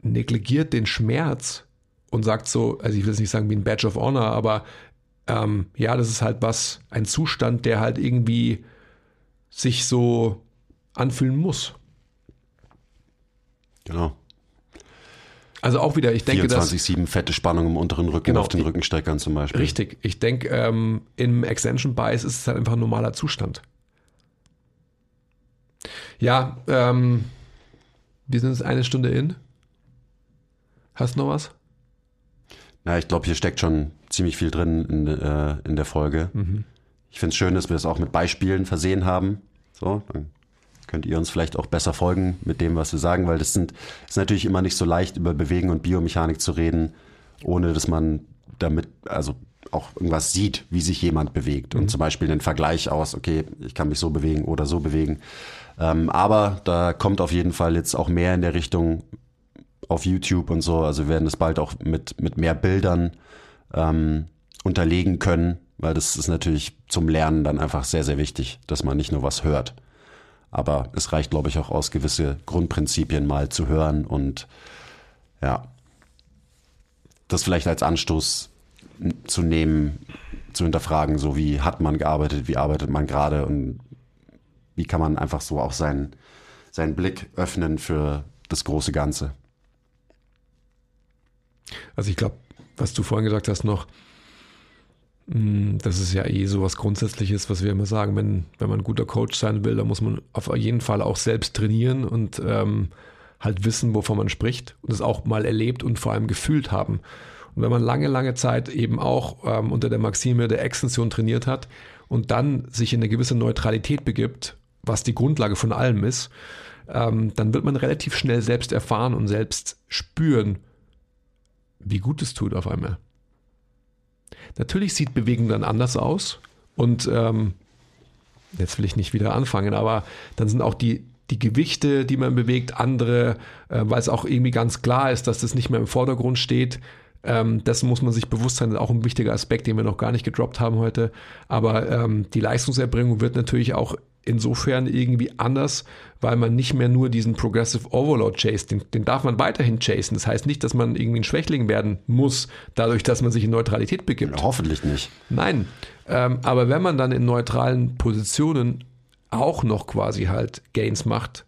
S2: negligiert den Schmerz und sagt so, also ich will es nicht sagen wie ein Badge of Honor, aber ähm, ja, das ist halt was, ein Zustand, der halt irgendwie sich so anfühlen muss.
S1: Genau.
S2: Also auch wieder, ich denke,
S1: 24-7 fette Spannung im unteren Rücken genau, auf den Rückensteckern zum Beispiel.
S2: Richtig. Ich denke, ähm, im Extension Bias ist es halt einfach ein normaler Zustand. Ja, ähm, wir sind jetzt eine Stunde in. Hast du noch was?
S1: Ja, ich glaube, hier steckt schon ziemlich viel drin in, äh, in der Folge. Mhm. Ich finde es schön, dass wir es auch mit Beispielen versehen haben. So, dann könnt ihr uns vielleicht auch besser folgen mit dem, was wir sagen, weil das sind ist natürlich immer nicht so leicht, über Bewegen und Biomechanik zu reden, ohne dass man damit, also auch irgendwas sieht, wie sich jemand bewegt. Mhm. Und zum Beispiel den Vergleich aus, okay, ich kann mich so bewegen oder so bewegen. Ähm, aber da kommt auf jeden Fall jetzt auch mehr in der Richtung, auf YouTube und so. Also wir werden es bald auch mit, mit mehr Bildern ähm, unterlegen können, weil das ist natürlich zum Lernen dann einfach sehr, sehr wichtig, dass man nicht nur was hört. Aber es reicht, glaube ich, auch aus, gewisse Grundprinzipien mal zu hören und ja, das vielleicht als Anstoß zu nehmen, zu hinterfragen, so wie hat man gearbeitet, wie arbeitet man gerade und wie kann man einfach so auch seinen, seinen Blick öffnen für das große Ganze.
S2: Also ich glaube, was du vorhin gesagt hast noch, das ist ja eh so was Grundsätzliches, was wir immer sagen, wenn, wenn man ein guter Coach sein will, dann muss man auf jeden Fall auch selbst trainieren und ähm, halt wissen, wovon man spricht und es auch mal erlebt und vor allem gefühlt haben. Und wenn man lange, lange Zeit eben auch ähm, unter der Maxime der Extension trainiert hat und dann sich in eine gewisse Neutralität begibt, was die Grundlage von allem ist, ähm, dann wird man relativ schnell selbst erfahren und selbst spüren, wie gut es tut auf einmal. Natürlich sieht Bewegung dann anders aus und ähm, jetzt will ich nicht wieder anfangen, aber dann sind auch die, die Gewichte, die man bewegt, andere, äh, weil es auch irgendwie ganz klar ist, dass das nicht mehr im Vordergrund steht. Ähm, dessen muss man sich bewusst sein, das ist auch ein wichtiger Aspekt, den wir noch gar nicht gedroppt haben heute. Aber ähm, die Leistungserbringung wird natürlich auch insofern irgendwie anders, weil man nicht mehr nur diesen Progressive Overload chase, den, den darf man weiterhin chasen. Das heißt nicht, dass man irgendwie ein Schwächling werden muss, dadurch, dass man sich in Neutralität begibt.
S1: Hoffentlich nicht.
S2: Nein, ähm, aber wenn man dann in neutralen Positionen auch noch quasi halt Gains macht,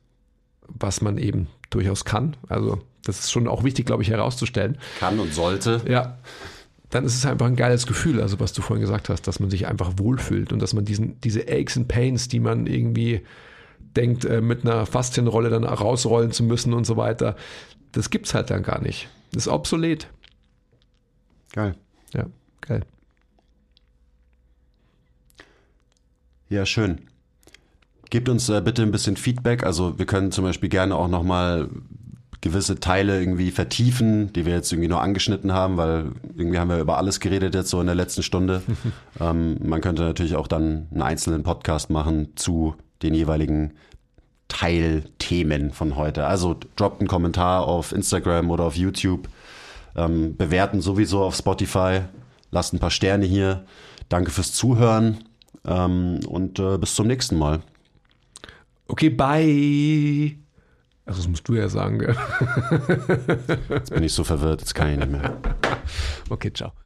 S2: was man eben durchaus kann, also das ist schon auch wichtig, glaube ich, herauszustellen.
S1: Kann und sollte.
S2: Ja, dann ist es einfach ein geiles Gefühl, also was du vorhin gesagt hast, dass man sich einfach wohlfühlt und dass man diesen, diese Aches and Pains, die man irgendwie denkt, äh, mit einer Faszienrolle dann rausrollen zu müssen und so weiter, das gibt es halt dann gar nicht. Das ist obsolet.
S1: Geil.
S2: Ja, geil.
S1: Ja, schön. Gebt uns äh, bitte ein bisschen Feedback. Also wir können zum Beispiel gerne auch nochmal gewisse Teile irgendwie vertiefen, die wir jetzt irgendwie nur angeschnitten haben, weil irgendwie haben wir über alles geredet jetzt so in der letzten Stunde. ähm, man könnte natürlich auch dann einen einzelnen Podcast machen zu den jeweiligen Teilthemen von heute. Also droppt einen Kommentar auf Instagram oder auf YouTube, ähm, bewerten sowieso auf Spotify, lasst ein paar Sterne hier. Danke fürs Zuhören ähm, und äh, bis zum nächsten Mal.
S2: Okay, bye. Also das musst du ja sagen. Gell?
S1: Jetzt bin ich so verwirrt, jetzt kann ich nicht mehr.
S2: Okay, ciao.